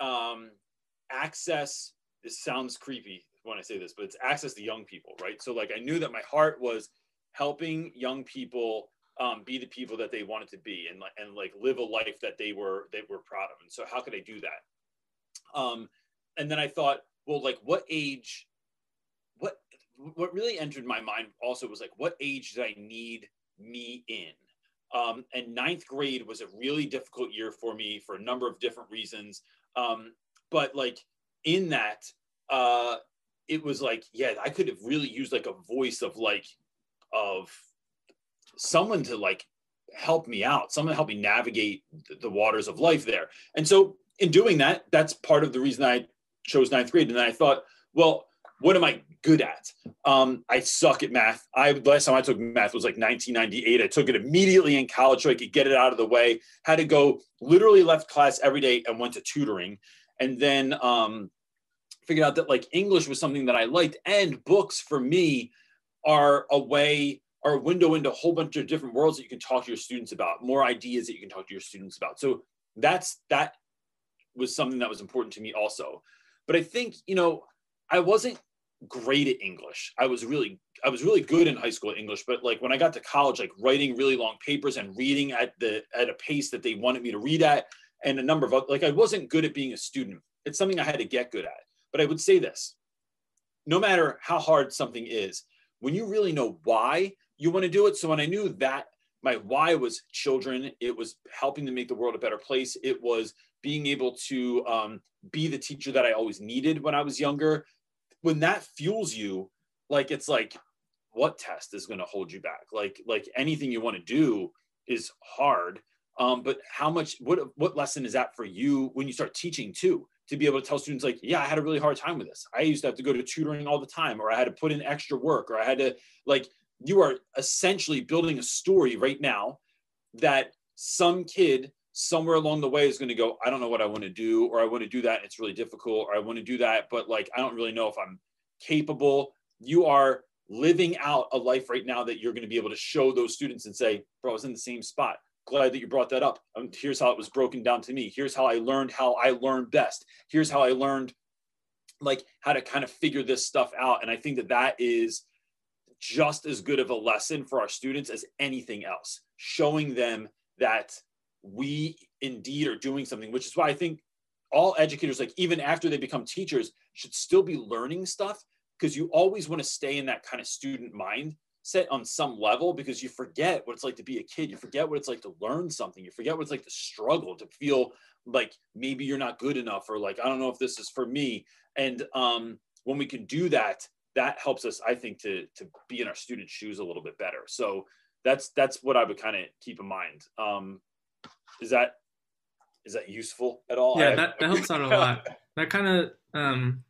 um, access. This sounds creepy when I say this, but it's access to young people, right? So like I knew that my heart was helping young people um, be the people that they wanted to be and and like live a life that they were they were proud of. And so how could I do that? Um, and then I thought, well, like what age? What what really entered my mind also was like, what age did I need me in? Um, and ninth grade was a really difficult year for me for a number of different reasons. Um, but like in that, uh, it was like, yeah, I could have really used like a voice of like, of someone to like help me out, someone to help me navigate the waters of life there. And so in doing that, that's part of the reason I chose ninth grade. And I thought, well, what am I good at? Um, I suck at math. I last time I took math was like 1998. I took it immediately in college so I could get it out of the way. Had to go literally left class every day and went to tutoring, and then um, figured out that like English was something that I liked, and books for me are a way are a window into a whole bunch of different worlds that you can talk to your students about, more ideas that you can talk to your students about. So that's that was something that was important to me also. But I think, you know, I wasn't great at English. I was really I was really good in high school English, but like when I got to college, like writing really long papers and reading at the at a pace that they wanted me to read at, and a number of like I wasn't good at being a student. It's something I had to get good at. But I would say this: no matter how hard something is, when you really know why you want to do it. So when I knew that my why was children, it was helping to make the world a better place. It was being able to um, be the teacher that I always needed when I was younger. When that fuels you, like it's like, what test is going to hold you back? Like like anything you want to do is hard. Um, but how much what what lesson is that for you when you start teaching too? To be able to tell students like, yeah, I had a really hard time with this. I used to have to go to tutoring all the time, or I had to put in extra work, or I had to like you are essentially building a story right now that some kid somewhere along the way is going to go, I don't know what I want to do, or I want to do that. it's really difficult, or I want to do that, but like, I don't really know if I'm capable. You are living out a life right now that you're going to be able to show those students and say, bro, I was in the same spot. Glad that you brought that up. Um, here's how it was broken down to me. Here's how I learned how I learned best. Here's how I learned like how to kind of figure this stuff out. And I think that that is just as good of a lesson for our students as anything else, showing them that we indeed are doing something, which is why I think all educators, like even after they become teachers, should still be learning stuff because you always want to stay in that kind of student mindset on some level because you forget what it's like to be a kid. You forget what it's like to learn something. You forget what it's like to struggle, to feel like maybe you're not good enough or like, I don't know if this is for me. And um, when we can do that, that helps us, I think, to to be in our students' shoes a little bit better. So that's that's what I would kind of keep in mind. Um, is that is that useful at all? Yeah, that, that helps out a lot. That kind of um,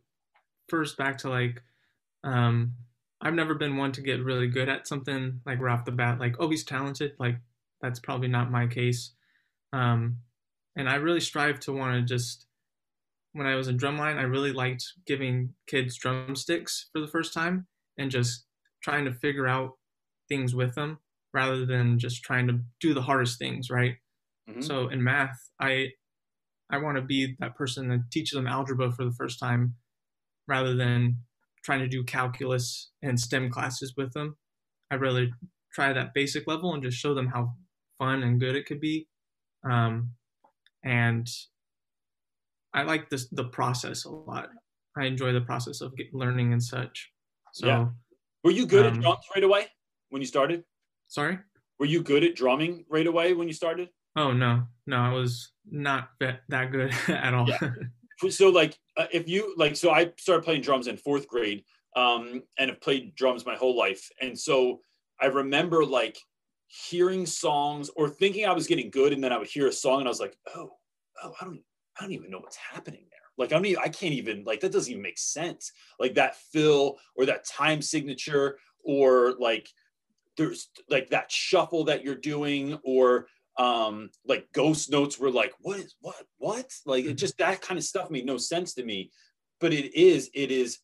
first back to like um, I've never been one to get really good at something like right off the bat, like oh he's talented. Like that's probably not my case. Um, and I really strive to want to just when I was in drumline, I really liked giving kids drumsticks for the first time and just trying to figure out things with them rather than just trying to do the hardest things, right? Mm-hmm. So in math, I I want to be that person that teaches them algebra for the first time rather than trying to do calculus and STEM classes with them. I really try that basic level and just show them how fun and good it could be. Um, and I like this the process a lot. I enjoy the process of get, learning and such. So, yeah. were you good um, at drums right away when you started? Sorry. Were you good at drumming right away when you started? Oh no, no, I was not that good at all. Yeah. So like, uh, if you like, so I started playing drums in fourth grade, um, and have played drums my whole life, and so I remember like hearing songs or thinking I was getting good, and then I would hear a song, and I was like, oh, oh, I don't I don't even know what's happening there. Like I mean, I can't even like that doesn't even make sense. Like that fill or that time signature or like there's like that shuffle that you're doing or um like ghost notes were like what is what what? Like it mm-hmm. just that kind of stuff made no sense to me. But it is it is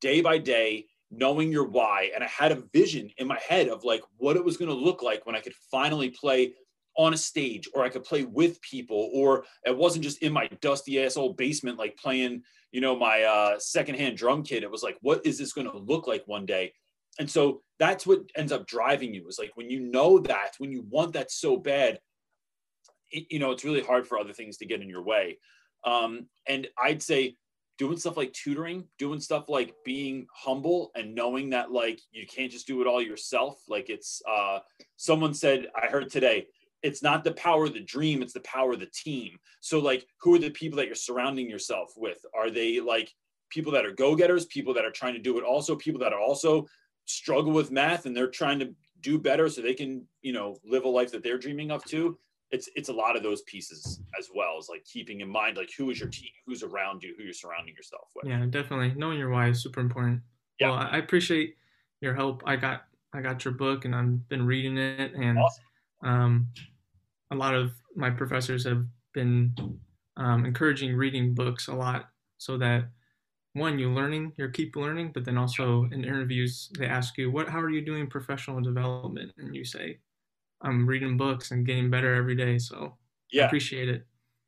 day by day knowing your why and i had a vision in my head of like what it was going to look like when i could finally play on a stage or I could play with people or it wasn't just in my dusty ass old basement like playing you know my uh secondhand drum kit. It was like what is this going to look like one day? And so that's what ends up driving you is like when you know that when you want that so bad it, you know it's really hard for other things to get in your way. Um and I'd say doing stuff like tutoring doing stuff like being humble and knowing that like you can't just do it all yourself. Like it's uh someone said i heard today it's not the power of the dream it's the power of the team. So like who are the people that you're surrounding yourself with? Are they like people that are go-getters people that are trying to do it also people that are also struggle with math and they're trying to do better so they can you know live a life that they're dreaming of too it's it's a lot of those pieces as well as like keeping in mind like who is your team who's around you who you're surrounding yourself with yeah definitely knowing your why is super important Yeah. Well, I appreciate your help. I got I got your book and I've been reading it and Awesome. um, a lot of my professors have been um, encouraging reading books a lot so that one you're learning you keep learning but then also in interviews they ask you what how are you doing professional development and you say i'm reading books and getting better every day so i Yeah. appreciate it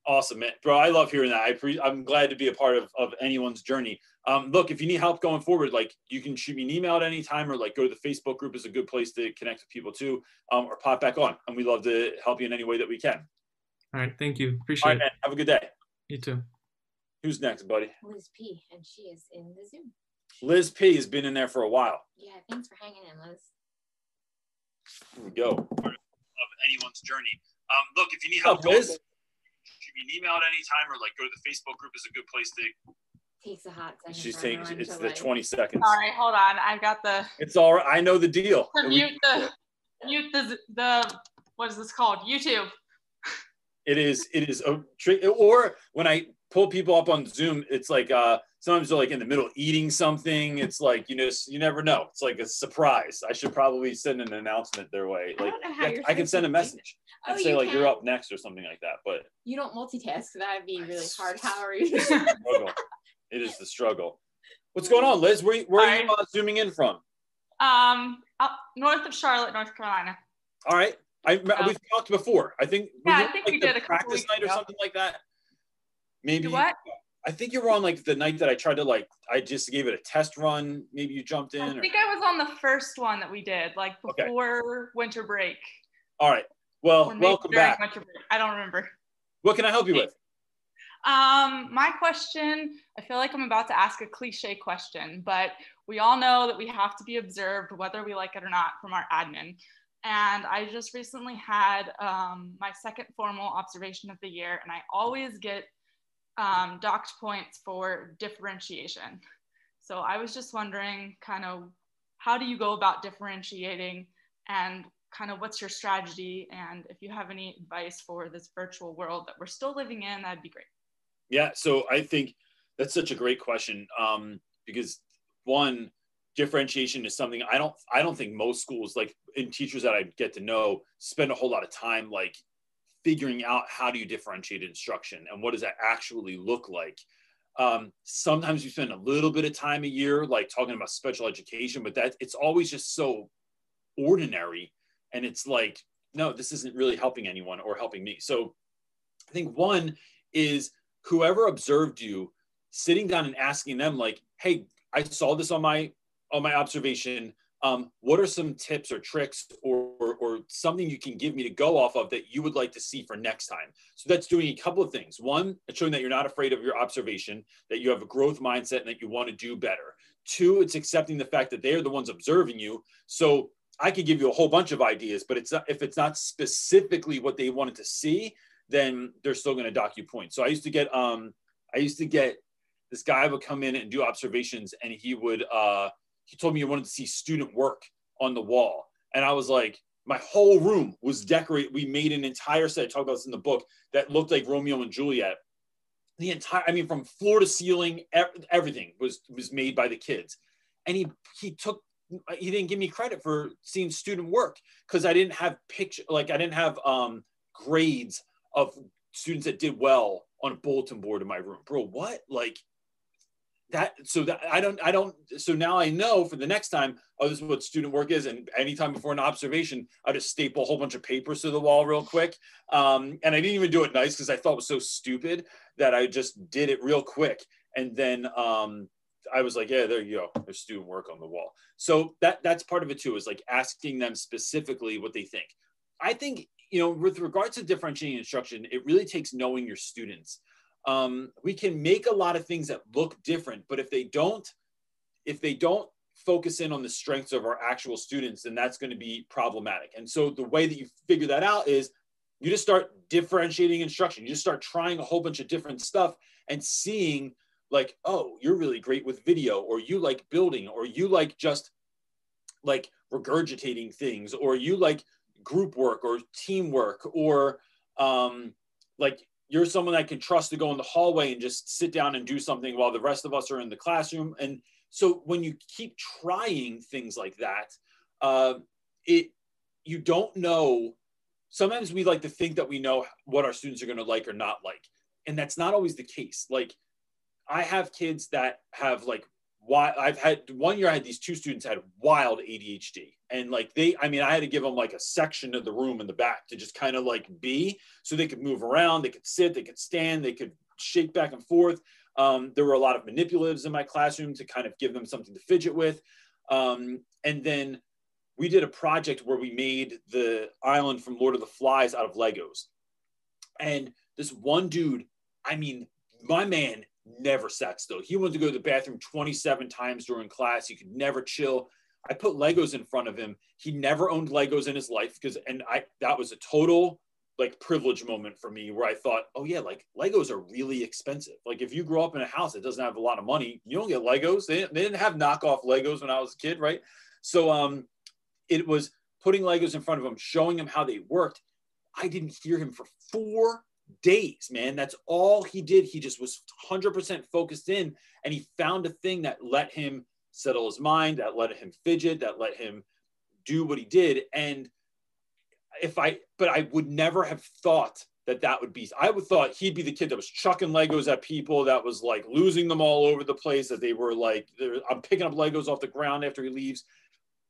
Awesome, man. Bro, I love hearing that. I pre- I'm glad to be a part of, of anyone's journey. Um, look, if you need help going forward, like you can shoot me an email at any time or like go to the Facebook group is a good place to connect with people too, um, or pop back on. And we love to help you in any way that we can. all right thank you appreciate right, it man. Have a good day. you too Who's next, buddy? Liz P, and she is in the Zoom. Liz P has been in there for a while. Yeah, thanks for hanging in, Liz. Here we go. Of anyone's journey. Um, look, if you need help, help, Liz? Liz, shoot me an email at any time or like go to the Facebook group is a good place to. Takes a hot second. She's for taking it's the like- 20 seconds. All right, hold on. I've got the It's all right. I know the deal. to mute the mute the the what is this called? YouTube. It is. It is a. Or when I pull people up on Zoom, it's like uh sometimes they're like in the middle eating something. It's like you know you never know. It's like a surprise. I should probably send an announcement their way. I Like don't know how you're I can send a message Oh, and say you like you're up next or something like that. But You don't multitask, that'd be really hard. How are you? it is the struggle. What's going on, Liz? Where, where are you uh, zooming in from? Um, up north of Charlotte, North Carolina. All right. I Um, we've talked before. I think Yeah, you I think like, we did a couple practice weeks night or ago. something like that. Maybe what? I think you were on like the night that I tried to like I just gave it a test run. Maybe you jumped in. I or- think I was on the first one that we did, like Okay. before winter break. All right. Well, welcome back. I don't remember. What can I help you with? Um, my question, I feel like I'm about to ask a cliche question, but we all know that we have to be observed whether we like it or not from our admin. And I just recently had um, my second formal observation of the year, and I always get um, docked points for differentiation. So I was just wondering kind of how do you go about differentiating and kind of what's your strategy? And if you have any advice for this virtual world that we're still living in, that'd be great. Yeah, so I think that's such a great question um, because one differentiation is something I don't I don't think most schools like in teachers that I get to know spend a whole lot of time like figuring out how do you differentiate instruction and what does that actually look like. Um, sometimes you spend a little bit of time a year like talking about special education, but that it's always just so ordinary and it's like no, this isn't really helping anyone or helping me. So I think one is whoever observed you sitting down and asking them like hey i saw this on my on my observation um, what are some tips or tricks or, or or something you can give me to go off of that you would like to see for next time? So that's doing a couple of things. One it's showing that you're not afraid of your observation that you have a growth mindset and that you want to do better. Two it's accepting the fact that they're the ones observing you. So i could give you a whole bunch of ideas but it's not if it's not specifically what they wanted to see then they're still going to dock you points. So I used to get, um, I used to get this guy would come in and do observations, and he would, uh, he told me he wanted to see student work on the wall, and I was like, my whole room was decorated. We made an entire set. I talk about this in the book that looked like Romeo and Juliet. The entire, I mean, from floor to ceiling, everything was was made by the kids, and he he took. He didn't give me credit for seeing student work because I didn't have picture, like I didn't have um, grades of students that did well on a bulletin board in my room. Bro, what? Like that so that I don't I don't so now I know for the next time, oh, this is what student work is. And anytime before an observation, I just staple a whole bunch of papers to the wall real quick. Um, and I didn't even do it nice because I thought it was so stupid that I just did it real quick. And then um I was like, yeah, there you go. There's student work on the wall. So that that's part of it too, is like asking them specifically what they think. I think you know, with regards to differentiating instruction, it really takes knowing your students. Um, we can make a lot of things that look different, but if they don't, if they don't focus in on the strengths of our actual students, then that's going to be problematic. And so the way that you figure that out is you just start differentiating instruction. You just start trying a whole bunch of different stuff and seeing like, oh, you're really great with video, or you like building, or you like just like regurgitating things, or you like group work or teamwork or um, like you're someone I can trust to go in the hallway and just sit down and do something while the rest of us are in the classroom. And so when you keep trying things like that, uh, it you don't know. Sometimes we like to think that we know what our students are going to like or not like, and that's not always the case. Like I have kids that have like why I've had one year I had these two students had wild ADHD and like they I mean I had to give them like a section of the room in the back to just kind of like be so they could move around they could sit they could stand they could shake back and forth um, there were a lot of manipulatives in my classroom to kind of give them something to fidget with um, and then we did a project where we made the island from Lord of the Flies out of Legos and this one dude I mean my man never sat still. He wanted to go to the bathroom 27 times during class. He could never chill. I put Legos in front of him. He never owned Legos in his life because, and I, that was a total like privilege moment for me where I thought, oh yeah, like Legos are really expensive. Like if you grow up in a house that doesn't have a lot of money, you don't get Legos. They, they didn't have knockoff Legos when I was a kid, right? So um, it was putting Legos in front of him, showing him how they worked. I didn't hear him for four days, man. That's all he did. He just was 100% focused in and he found a thing that let him settle his mind, that let him fidget, that let him do what he did. And if I, but I would never have thought that that would be, I would thought he'd be the kid that was chucking Legos at people, that was like losing them all over the place, that they were like, I'm picking up Legos off the ground after he leaves.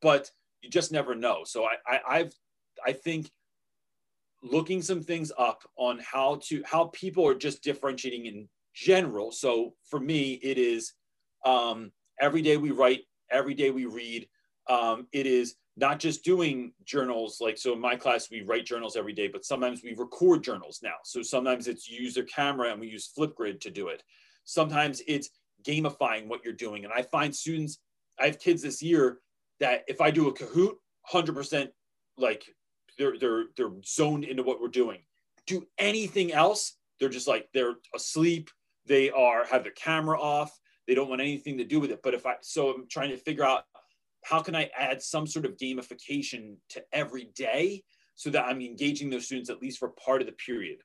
But you just never know. So I, I I've, I think looking some things up on how to how people are just differentiating in general so for me it is um, every day we write every day we read um, it is not just doing journals like so in my class we write journals every day but sometimes we record journals now so sometimes it's use a camera and we use flipgrid to do it sometimes it's gamifying what you're doing and i find students i have kids this year that if i do a kahoot 100% like they're they're they're zoned into what we're doing. Do anything else, they're just like they're asleep. They are have their camera off. They don't want anything to do with it. But if I so I'm trying to figure out how can I add some sort of gamification to every day so that I'm engaging those students at least for part of the period.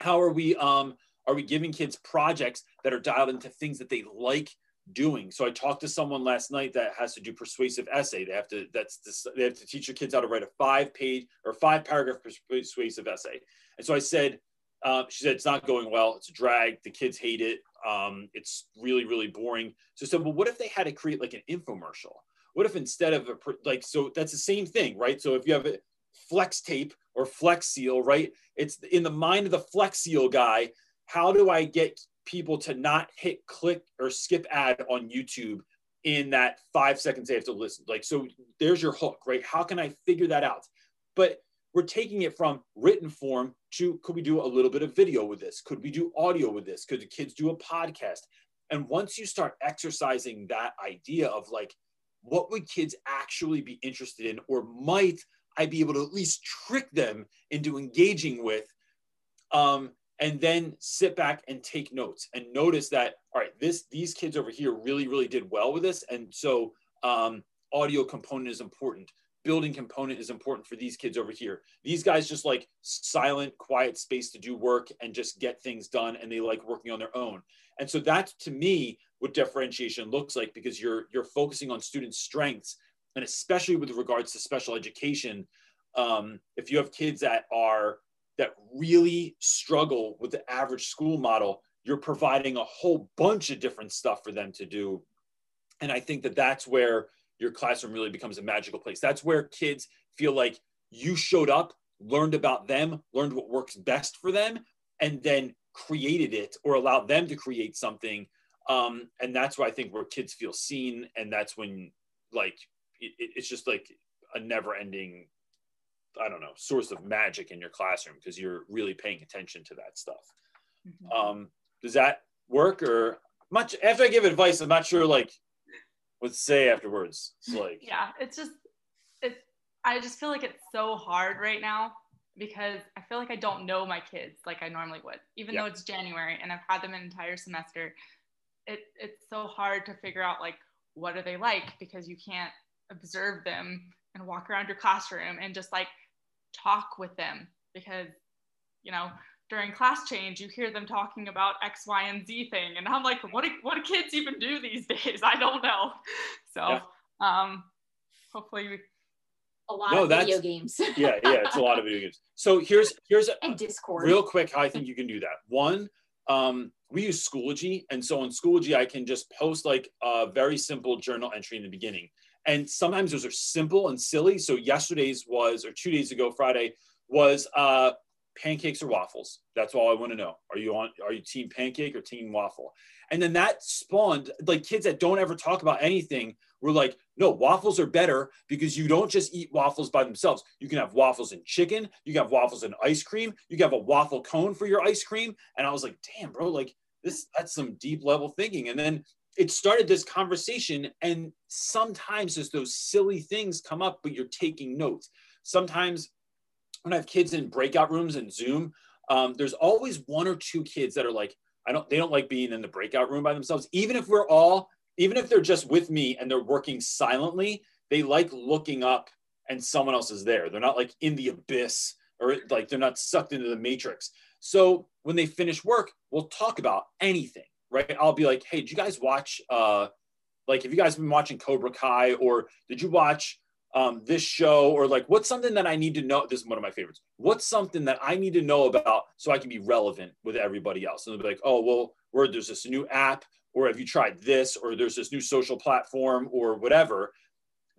How are we um are we giving kids projects that are dialed into things that they like doing. So I talked to someone last night that has to do persuasive essay. They have to that's this, they have to teach your kids how to write a five page or five paragraph persuasive essay. And so I said, uh, she said it's not going well. It's a drag. The kids hate it. Um, it's really really boring. So so, well, what if they had to create like an infomercial? What if instead of a like so that's the same thing, right? So if you have a flex tape or flex seal, right? It's in the mind of the flex seal guy. How do I get people to not hit click or skip ad on YouTube in that five seconds they have to listen. Like, so there's your hook, right? How can I figure that out? But we're taking it from written form to could we do a little bit of video with this? Could we do audio with this? Could the kids do a podcast? And once you start exercising that idea of like, what would kids actually be interested in, or might I be able to at least trick them into engaging with? Um, and then sit back and take notes and notice that all right this these kids over here really really did well with this and so um, audio component is important building component is important for these kids over here these guys just like silent quiet space to do work and just get things done and they like working on their own and so that's to me what differentiation looks like because you're you're focusing on students strengths and especially with regards to special education um, if you have kids that are that really struggle with the average school model, you're providing a whole bunch of different stuff for them to do. And I think that that's where your classroom really becomes a magical place. That's where kids feel like you showed up, learned about them, learned what works best for them, and then created it or allowed them to create something. Um, and that's why I think where kids feel seen. And that's when, like, it, it's just like a never ending I don't know, source of magic in your classroom because you're really paying attention to that stuff. Mm-hmm. Um, does that work or much after I give advice, I'm not sure like to say afterwards. It's like yeah, it's just it I just feel like it's so hard right now because I feel like I don't know my kids like I normally would, even yeah. though it's January and I've had them an entire semester. It it's so hard to figure out like what are they like because you can't observe them and walk around your classroom and just like talk with them because you know during class change, you hear them talking about X, Y, and Z thing. And I'm like, what do, what do kids even do these days? I don't know. So Yeah. um, hopefully, we, A lot No, of video games. yeah, yeah, it's a lot of video games. So here's here's a, and Discord. real quick how I think you can do that. One, um, we use Schoology, and so on Schoology, I can just post like a very simple journal entry in the beginning. And sometimes those are simple and silly. So yesterday's was, or two days ago, Friday was uh, pancakes or waffles. That's all I want to know. Are you on? Are you team pancake or team waffle? And then that spawned like kids that don't ever talk about anything were like, no, waffles are better because you don't just eat waffles by themselves. You can have waffles and chicken. You can have waffles and ice cream. You can have a waffle cone for your ice cream. And I was like, damn, bro, like this, that's some deep level thinking. And then it started this conversation. And sometimes just those silly things come up, but you're taking notes. Sometimes when I have kids in breakout rooms and Zoom, um, there's always one or two kids that are like, I don't, they don't like being in the breakout room by themselves. Even if we're all, even if they're just with me and they're working silently, they like looking up and someone else is there. They're not like in the abyss or like they're not sucked into the matrix. So when they finish work, we'll talk about anything, right? I'll be like, hey, did you guys watch, uh, like, have you guys been watching Cobra Kai or did you watch um, this show or like what's something that I need to know? This is one of my favorites. What's something that I need to know about so I can be relevant with everybody else? And they'll be like, oh, well, where there's this new app, or have you tried this, or there's this new social platform, or whatever.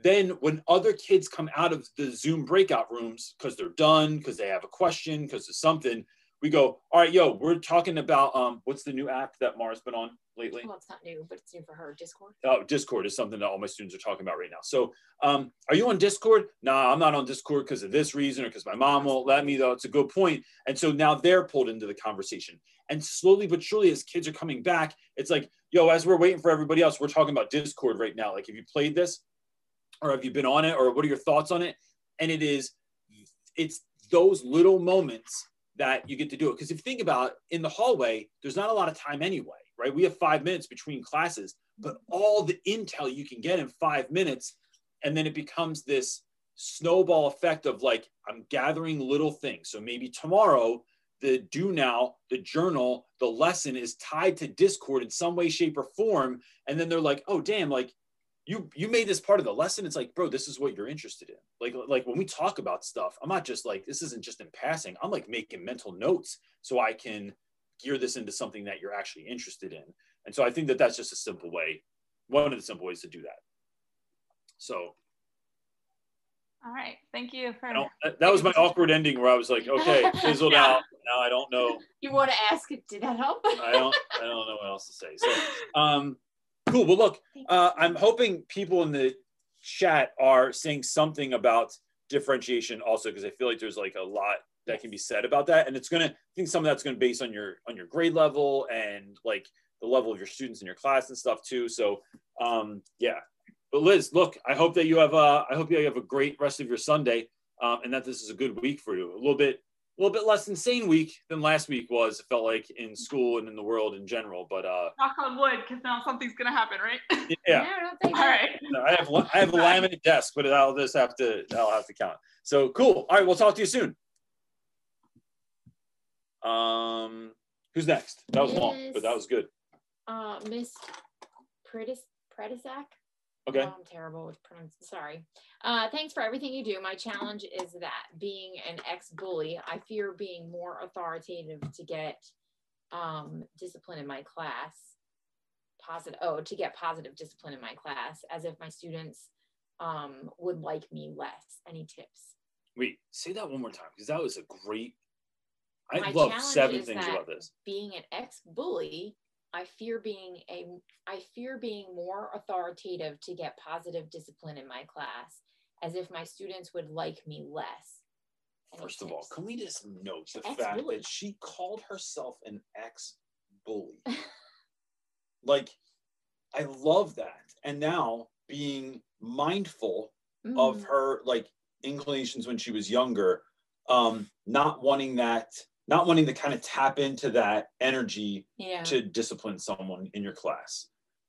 Then when other kids come out of the Zoom breakout rooms because they're done, because they have a question, because of something, we go, all right, yo, we're talking about um, what's the new app that Mara's been on lately? well, it's not new, but it's new for her. Discord. Oh, Discord is something that all my students are talking about right now. So, um, are you on Discord? Nah, I'm not on Discord because of this reason or because my mom won't let me, though. It's a good point. And so now they're pulled into the conversation. And slowly but surely, as kids are coming back, it's like, yo, as we're waiting for everybody else, we're talking about Discord right now. Like, have you played this? Or have you been on it? Or what are your thoughts on it? And it is, it's those little moments that you get to do it. Because if you think about in the hallway, there's not a lot of time anyway, right? We have five minutes between classes, but all the intel you can get in five minutes, and then it becomes this snowball effect of like, I'm gathering little things. So maybe tomorrow, the do now, the journal, the lesson is tied to Discord in some way, shape, or form. And then they're like, oh, damn, like you you made this part of the lesson it's like bro this is what you're interested in like like when we talk about stuff i'm not just like this isn't just in passing i'm like making mental notes so i can gear this into something that you're actually interested in and so i think that that's just a simple way one of the simple ways to do that so all right. Thank you for. That, that was my awkward ending where i was like okay fizzled out now i don't know You want to ask? Did that help? I don't I don't know what else to say. So um cool. Well look, uh, I'm hoping people in the chat are saying something about differentiation also because I feel like there's like a lot that can be said about that. And it's gonna I think some of that's gonna base on your on your grade level and like the level of your students in your class and stuff too. So um yeah. But Liz, look, I hope that you have uh I hope you have a great rest of your Sunday um, and that this is a good week for you. A little bit a little bit less insane week than last week was, it felt like in school and in the world in general. But uh, Knock on wood, because now something's gonna happen, right? yeah, No, don't say All that. right. I have I have a laminate desk, but I'll just have to I'll have to count. So cool. All right, we'll talk to you soon. Um, who's next? That was long, but that was good. Uh, Miss Predis Predisac. Okay. I'm terrible with pronounce. Sorry. Uh, thanks for everything you do. My challenge is that being an ex-bully, I fear being more authoritative to get um, discipline in my class. Positive. Oh, to get positive discipline in my class, as if my students um, would like me less. Any tips? Wait, say that one more time because that was a great. I My love seven things about this. Being an ex-bully, I fear being a I fear being more authoritative to get positive discipline in my class, as if my students would like me less. Any First of all, can we just note the fact Ex-bully. that she called herself an ex bully? like, I love that. And now being mindful of Mm, her like inclinations when she was younger, um, not wanting that, not wanting to kind of tap into that energy yeah. to discipline someone in your class.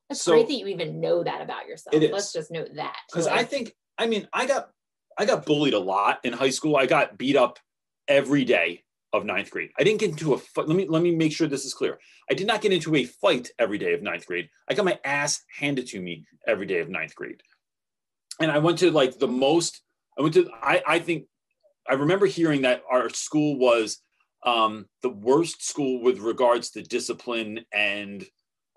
It's so- great that you even know that about yourself. It Let's just note that. because I think I mean I got I got bullied a lot in high school. I got beat up every day. of ninth grade. I didn't get into a fight. Let me let me make sure this is clear. I did not get into a fight every day of ninth grade. I got my ass handed to me every day of ninth grade. And I went to like the most, I went to, I, I think, I remember hearing that our school was um, the worst school with regards to discipline and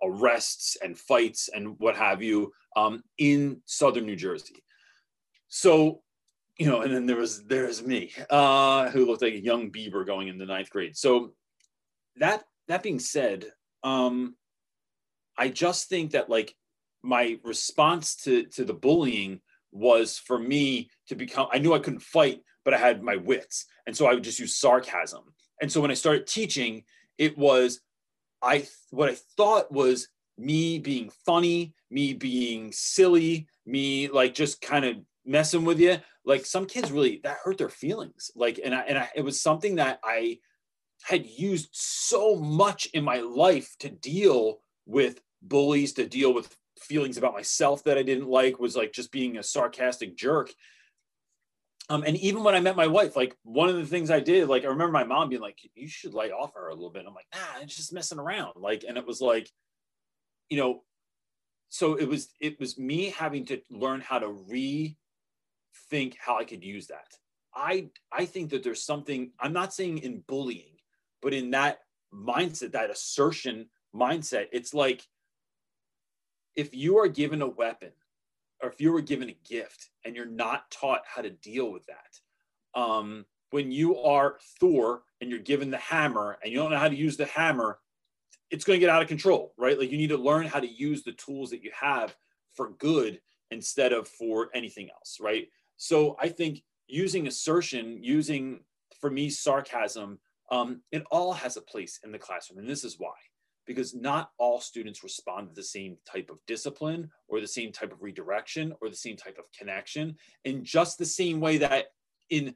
arrests and fights and what have you um, in southern New Jersey. So you know, and then there was there's me, uh, who looked like a young Bieber going into ninth grade. So that that being said, um, I just think that like my response to to the bullying was for me to become. I knew I couldn't fight, but I had my wits, and so I would just use sarcasm. And so when I started teaching, it was I what I thought was me being funny, me being silly, me like just kind of messing with you like some kids really that hurt their feelings. Like and i and I, it was something that i had used so much in my life to deal with bullies to deal with feelings about myself that i didn't like was like just being a sarcastic jerk um, and even when I met my wife, like one of the things I did, like I remember my mom being like, "You should lay off her a little bit." I'm like, "Nah, it's just messing around." Like, and it was like, you know, so it was it was me having to learn how to re think how I could use that. I I think that there's something I'm not saying in bullying, but in that mindset, that assertion mindset, it's like if you are given a weapon or if you were given a gift and you're not taught how to deal with that, um, when you are Thor and you're given the hammer and you don't know how to use the hammer, it's going to get out of control, right? Like you need to learn how to use the tools that you have for good instead of for anything else, right? So I think using assertion, using for me sarcasm, um, it all has a place in the classroom, and this is why. Because not all students respond to the same type of discipline or the same type of redirection or the same type of connection. In just the same way that in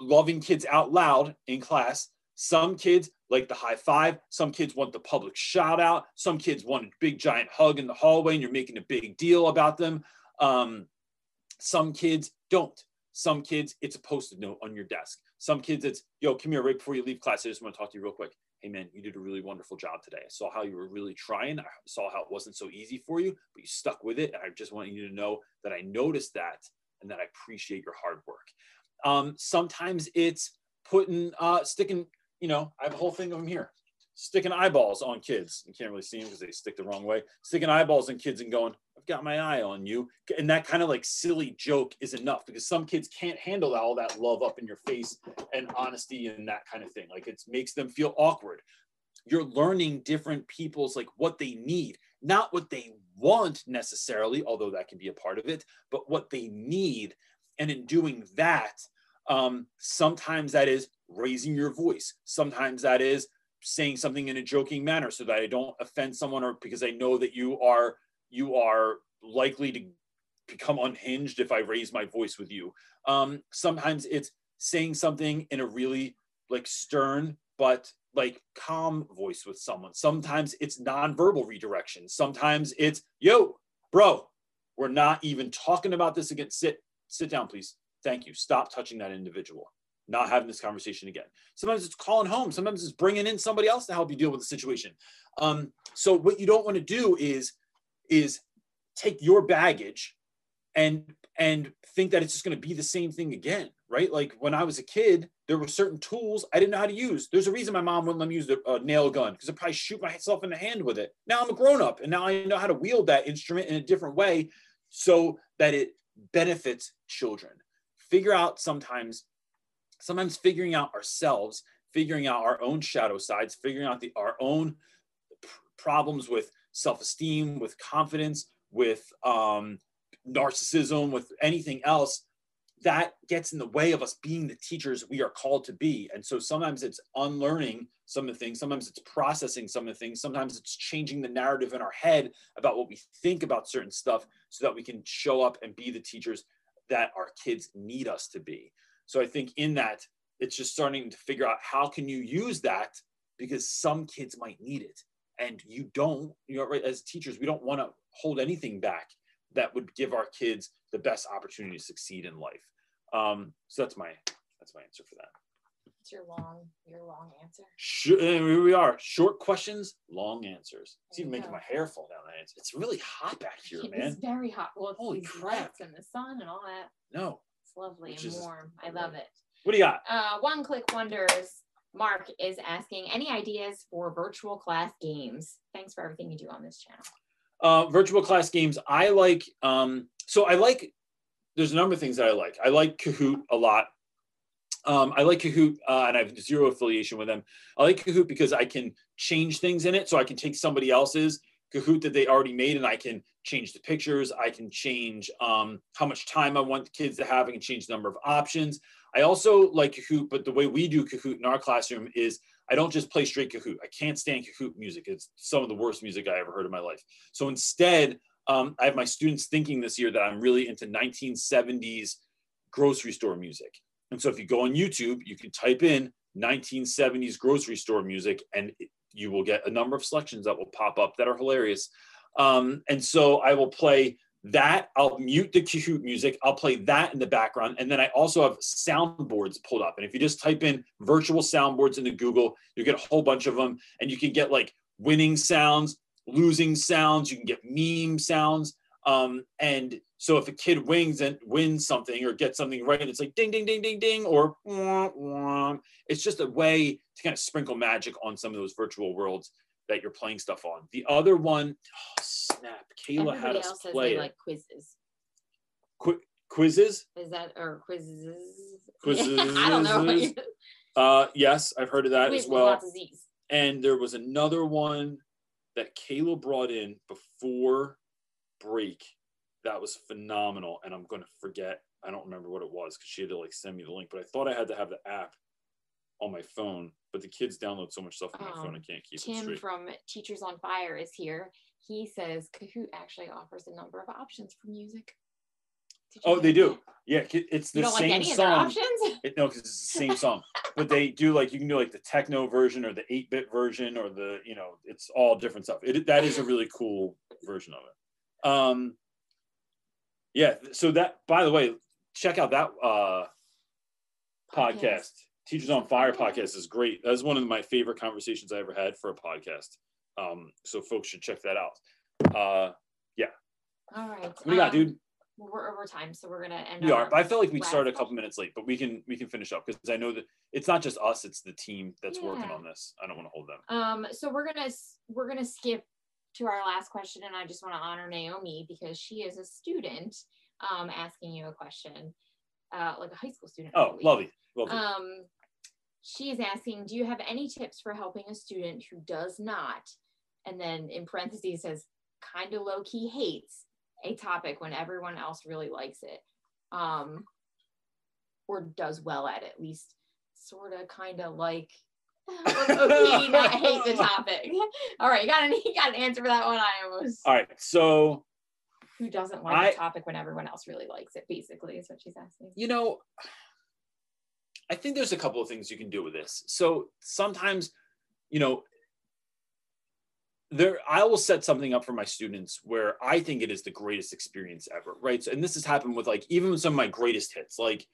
loving kids out loud in class, some kids like the high five, some kids want the public shout out, some kids want a big giant hug in the hallway and you're making a big deal about them. Um, some kids don't. Some kids, it's a post-it note on your desk. Some kids, it's, yo, come here right before you leave class. I just want to talk to you real quick. Hey man, you did a really wonderful job today. I saw how you were really trying. I saw how it wasn't so easy for you, but you stuck with it. And I just want you to know that I noticed that and that I appreciate your hard work. Um, sometimes it's putting, uh, sticking, you know, I have a whole thing of them here sticking eyeballs on kids. You can't really see them because they stick the wrong way. Sticking eyeballs on kids and going, got my eye on you. And that kind of like silly joke is enough because some kids can't handle all that love up in your face and honesty and that kind of thing. Like it makes them feel awkward. You're learning different people's like what they need, not what they want necessarily, although that can be a part of it, but what they need. And in doing that, um, sometimes that is raising your voice. Sometimes that is saying something in a joking manner so that I don't offend someone or because I know that you are you are likely to become unhinged if I raise my voice with you. Um, sometimes it's saying something in a really like stern but like calm voice with someone. Sometimes it's nonverbal redirection. Sometimes it's yo, bro, we're not even talking about this again. Sit, sit down, please. Thank you. Stop touching that individual not having this conversation again. Sometimes it's calling home. Sometimes it's bringing in somebody else to help you deal with the situation. Um, so what you don't want to do is is take your baggage and and think that it's just going to be the same thing again, right? Like when I was a kid, there were certain tools I didn't know how to use. There's a reason my mom wouldn't let me use a, a uh, nail gun because I'd probably shoot myself in the hand with it. Now I'm a grown up and now I know how to wield that instrument in a different way so that it benefits children. Figure out sometimes sometimes figuring out ourselves, figuring out our own shadow sides, figuring out the, our own problems with self-esteem, with confidence, with um, narcissism, with anything else, that gets in the way of us being the teachers we are called to be. And so sometimes it's unlearning some of the things, sometimes it's processing some of the things, sometimes it's changing the narrative in our head about what we think about certain stuff so that we can show up and be the teachers that our kids need us to be. So I think in that, it's just starting to figure out how can you use that because some kids might need it and you don't you know right as teachers we don't want to hold anything back that would give our kids the best opportunity to succeed in life um, so that's my that's my answer for that it's your long your long answer? Sh- and here we are. Short questions, long answers. It's even making go. my hair fall down. It's, it's really hot back here, It's man. It's very hot. Well, it's Holy crap. and the sun and all that. No. It's lovely Which and warm. I love it. What do you got? Uh, One Click Wonders. Mark is asking any ideas for virtual class games. Thanks for everything you do on this channel. uh, virtual class games. I like, um, so I like, there's a number of things that I like. I like Kahoot a lot. Um, I like Kahoot uh, and I have zero affiliation with them. I like Kahoot because I can change things in it. So I can take somebody else's Kahoot that they already made and I can change the pictures. I can change um, how much time I want the kids to have. I can change the number of options. I also like Kahoot, but the way we do Kahoot in our classroom is I don't just play straight Kahoot. I can't stand Kahoot music. It's some of the worst music I ever heard in my life. So instead, um, I have my students thinking this year that I'm really into 1970s grocery store music. And so if you go on YouTube, you can type in 1970s grocery store music and you will get a number of selections that will pop up that are hilarious. Um, and so I will play that. I'll mute the Kahoot music. I'll play that in the background. And then I also have soundboards pulled up. And if you just type in virtual soundboards into Google, you get a whole bunch of them. And you can get like winning sounds, losing sounds, you can get meme sounds. Um, and so if a kid wins and wins something or gets something right, it's like ding, ding, ding, ding, ding, or wah, wah. it's just a way to kind of sprinkle magic on some of those virtual worlds that you're playing stuff on. The other one, oh, snap, Kayla Everybody had us else play it. like quizzes. Qui- quizzes. Is that or quizzes? Quizzes. I don't know. Uh, yes, I've heard of that Quiz as well. lots of Z's. And there was another one that Kayla brought in before break that was phenomenal. And I'm going to forget, I don't remember what it was because she had to like send me the link, but I thought I had to have the app on my phone. But the kids download so much stuff on my phone, I Um, can't keep it Tim straight. from Teachers on Fire is here. He says Kahoot actually offers a number of options for music. Oh, they do. that? Yeah, it's the like same their song. options? It, no, because it's the same song. But they do like you can do like the techno version or the 8-bit version or the, you know, it's all different stuff. It that is a really cool version of it. Um yeah, so that by the way, check out that uh podcast. Teachers on Fire podcast is great. That's one of my favorite conversations I ever had for a podcast. Um, so folks should check that out. Uh yeah. All right. what do you got, um, dude? We're over time, so we're gonna end. We are, but I felt like we started a couple minutes late, but we can we can finish up because I know that it's not just us; it's the team that's working on this. I don't want to hold them. Um, so we're gonna we're gonna skip to our last question, and I just want to honor Naomi because she is a student, um, asking you a question, uh, like a high school student. Oh, lovely, lovely. Um, she is asking, do you have any tips for helping a student who does not, and then in parentheses says, kind of low key hates a topic when everyone else really likes it, um, or does well at it, at least sort of kind of like. Low not hate the topic. All right, you got an you got an answer for that one. I almost All right, so who doesn't like I- the topic when everyone else really likes it. Basically, is what she's asking. you know, I think there's a couple of things you can do with this. So sometimes, you know, there I will set something up for my students where I think it is the greatest experience ever, right? So, and this has happened with like even with some of my greatest hits, like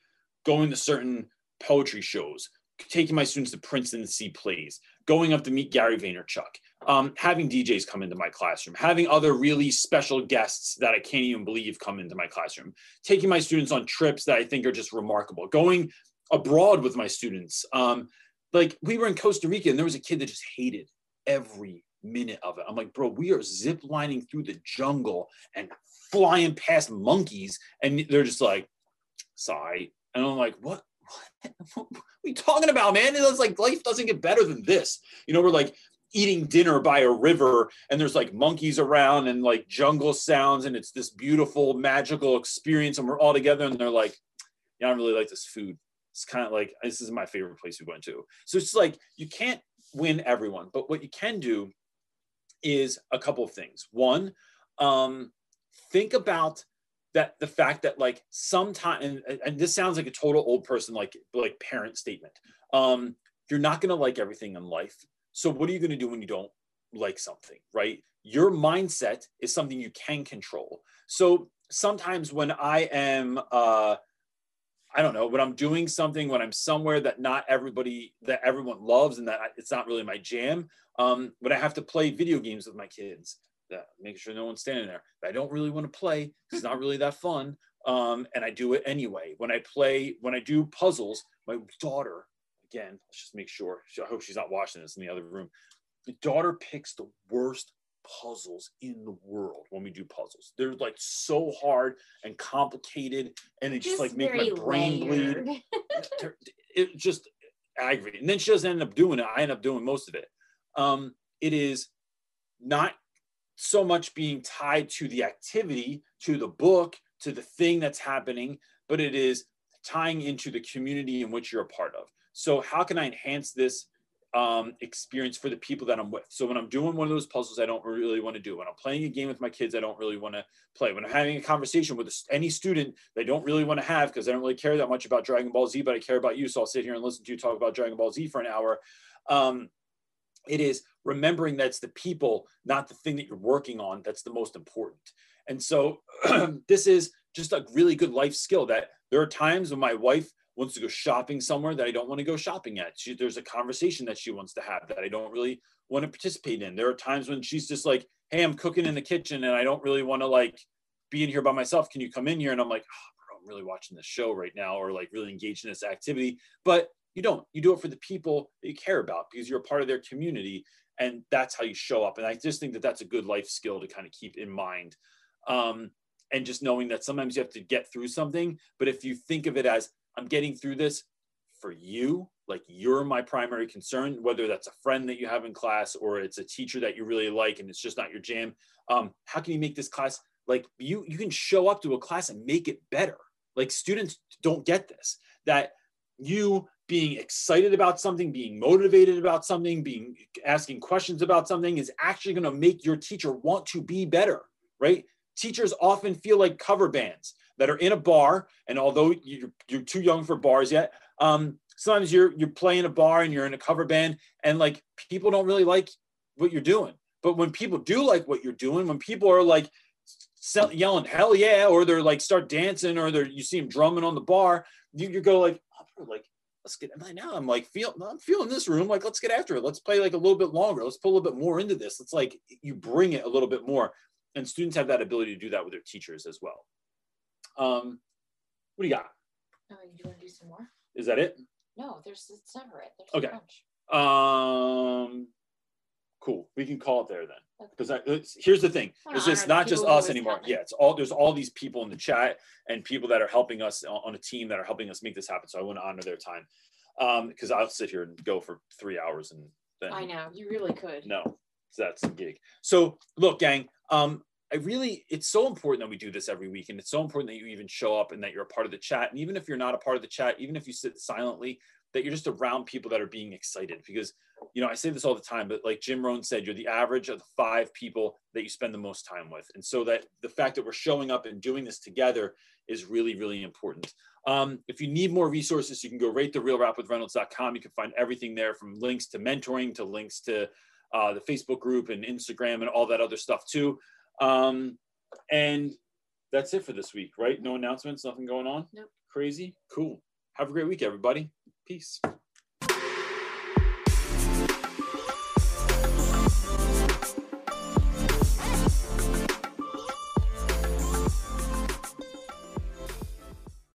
going to certain poetry shows, taking my students to Princeton to see plays, going up to meet Gary Vaynerchuk, um, having DJs come into my classroom, having other really special guests that I can't even believe come into my classroom, taking my students on trips that I think are just remarkable, going abroad with my students. Um, like we were in Costa Rica and there was a kid that just hated every minute of it. I'm like, bro, we are zip lining through the jungle and flying past monkeys, and they're just like, sorry. And I'm like, what? What are we talking about, man? It's like life doesn't get better than this. You know, we're like eating dinner by a river and there's like monkeys around and like jungle sounds and it's this beautiful magical experience and we're all together and they're like, yeah, I don't really like this food. It's kind of like this is my favorite place we went to. So it's like you can't win everyone, but what you can do is a couple of things. One, um, think about that the fact that like sometimes and, and this sounds like a total old person like like parent statement. Um, you're not gonna like everything in life. So what are you gonna do when you don't like something, right? Your mindset is something you can control. So sometimes when I am uh I don't know when I'm doing something when I'm somewhere that not everybody that everyone loves and that it's not really my jam. Um, when I have to play video games with my kids, that making sure no one's standing there. I don't really want to play. It's not really that fun. Um, and I do it anyway. When I play, when I do puzzles, my daughter, again, let's just make sure. I hope she's not watching this in the other room. The daughter picks the worst puzzles in the world when we do puzzles. They're like so hard and complicated, and it just, like make my brain layered. bleed. it just aggravating. And then she doesn't end up doing it. I end up doing most of it. Um, it is not so much being tied to the activity, to the book, to the thing that's happening, but it is tying into the community in which you're a part of. So, how can I enhance this um, experience for the people that I'm with. So when I'm doing one of those puzzles, I don't really want to do. When I'm playing a game with my kids, I don't really want to play. When I'm having a conversation with any student, they don't really want to have because I don't really care that much about Dragon Ball Z, but I care about you. So I'll sit here and listen to you talk about Dragon Ball Z for an hour. Um, it is remembering that's the people, not the thing that you're working on, that's the most important. And so this is just a really good life skill that there are times when my wife wants to go shopping somewhere that I don't want to go shopping at. She, there's a conversation that she wants to have that I don't really want to participate in. There are times when she's just like, "Hey, I'm cooking in the kitchen and I don't really want to like be in here by myself. Can you come in here?" And I'm like, oh, bro, "I'm really watching this show right now, or like really engaged in this activity." But you don't. You do it for the people that you care about because you're a part of their community, and that's how you show up. And I just think that that's a good life skill to kind of keep in mind. Um, and just knowing that sometimes you have to get through something, but if you think of it as I'm getting through this for you. Like you're my primary concern, whether that's a friend that you have in class or it's a teacher that you really like and it's just not your jam. Um, how can you make this class like you? You can show up to a class and make it better. Like students don't get this. That you being excited about something, being motivated about something, being asking questions about something is actually going to make your teacher want to be better, right? Teachers often feel like cover bands that are in a bar, and although you're, you're too young for bars yet, um, sometimes you're you're playing a bar and you're in a cover band, and like people don't really like what you're doing. But when people do like what you're doing, when people are like yelling hell yeah, or they're like start dancing, or they're you see them drumming on the bar, you, you go like oh, like let's get now I'm like feel I'm feeling this room like let's get after it let's play like a little bit longer let's put a little bit more into this it's like you bring it a little bit more and students have that ability to do that with their teachers as well um, what do you got? Oh, you want to do some more? Is that it? No, there's it's never it. There's okay. Um, cool. We can call it there then. Because okay. here's the thing: is it's not just us anymore. Yeah, it's all there's all these people in the chat and people that are helping us on a team that are helping us make this happen. So I want to honor their time Um, because um, I'll sit here and go for three hours and then I know you really could. No, that's a gig. So look, gang. Um, I really, it's so important that we do this every week. And it's so important that you even show up and that you're a part of the chat. And even if you're not a part of the chat, even if you sit silently, that you're just around people that are being excited. Because, you know, I say this all the time, but like Jim Rohn said, you're the average of the five people that you spend the most time with. And so that the fact that we're showing up and doing this together is really, really important. Um, if you need more resources, you can go right to realrapwithreynolds.com. You can find everything there from links to mentoring to links to uh, the Facebook group and Instagram and all that other stuff too. Um, and that's it for this week, right? No announcements, nothing going on. Nope. Crazy. Cool. Have a great week, everybody. Peace.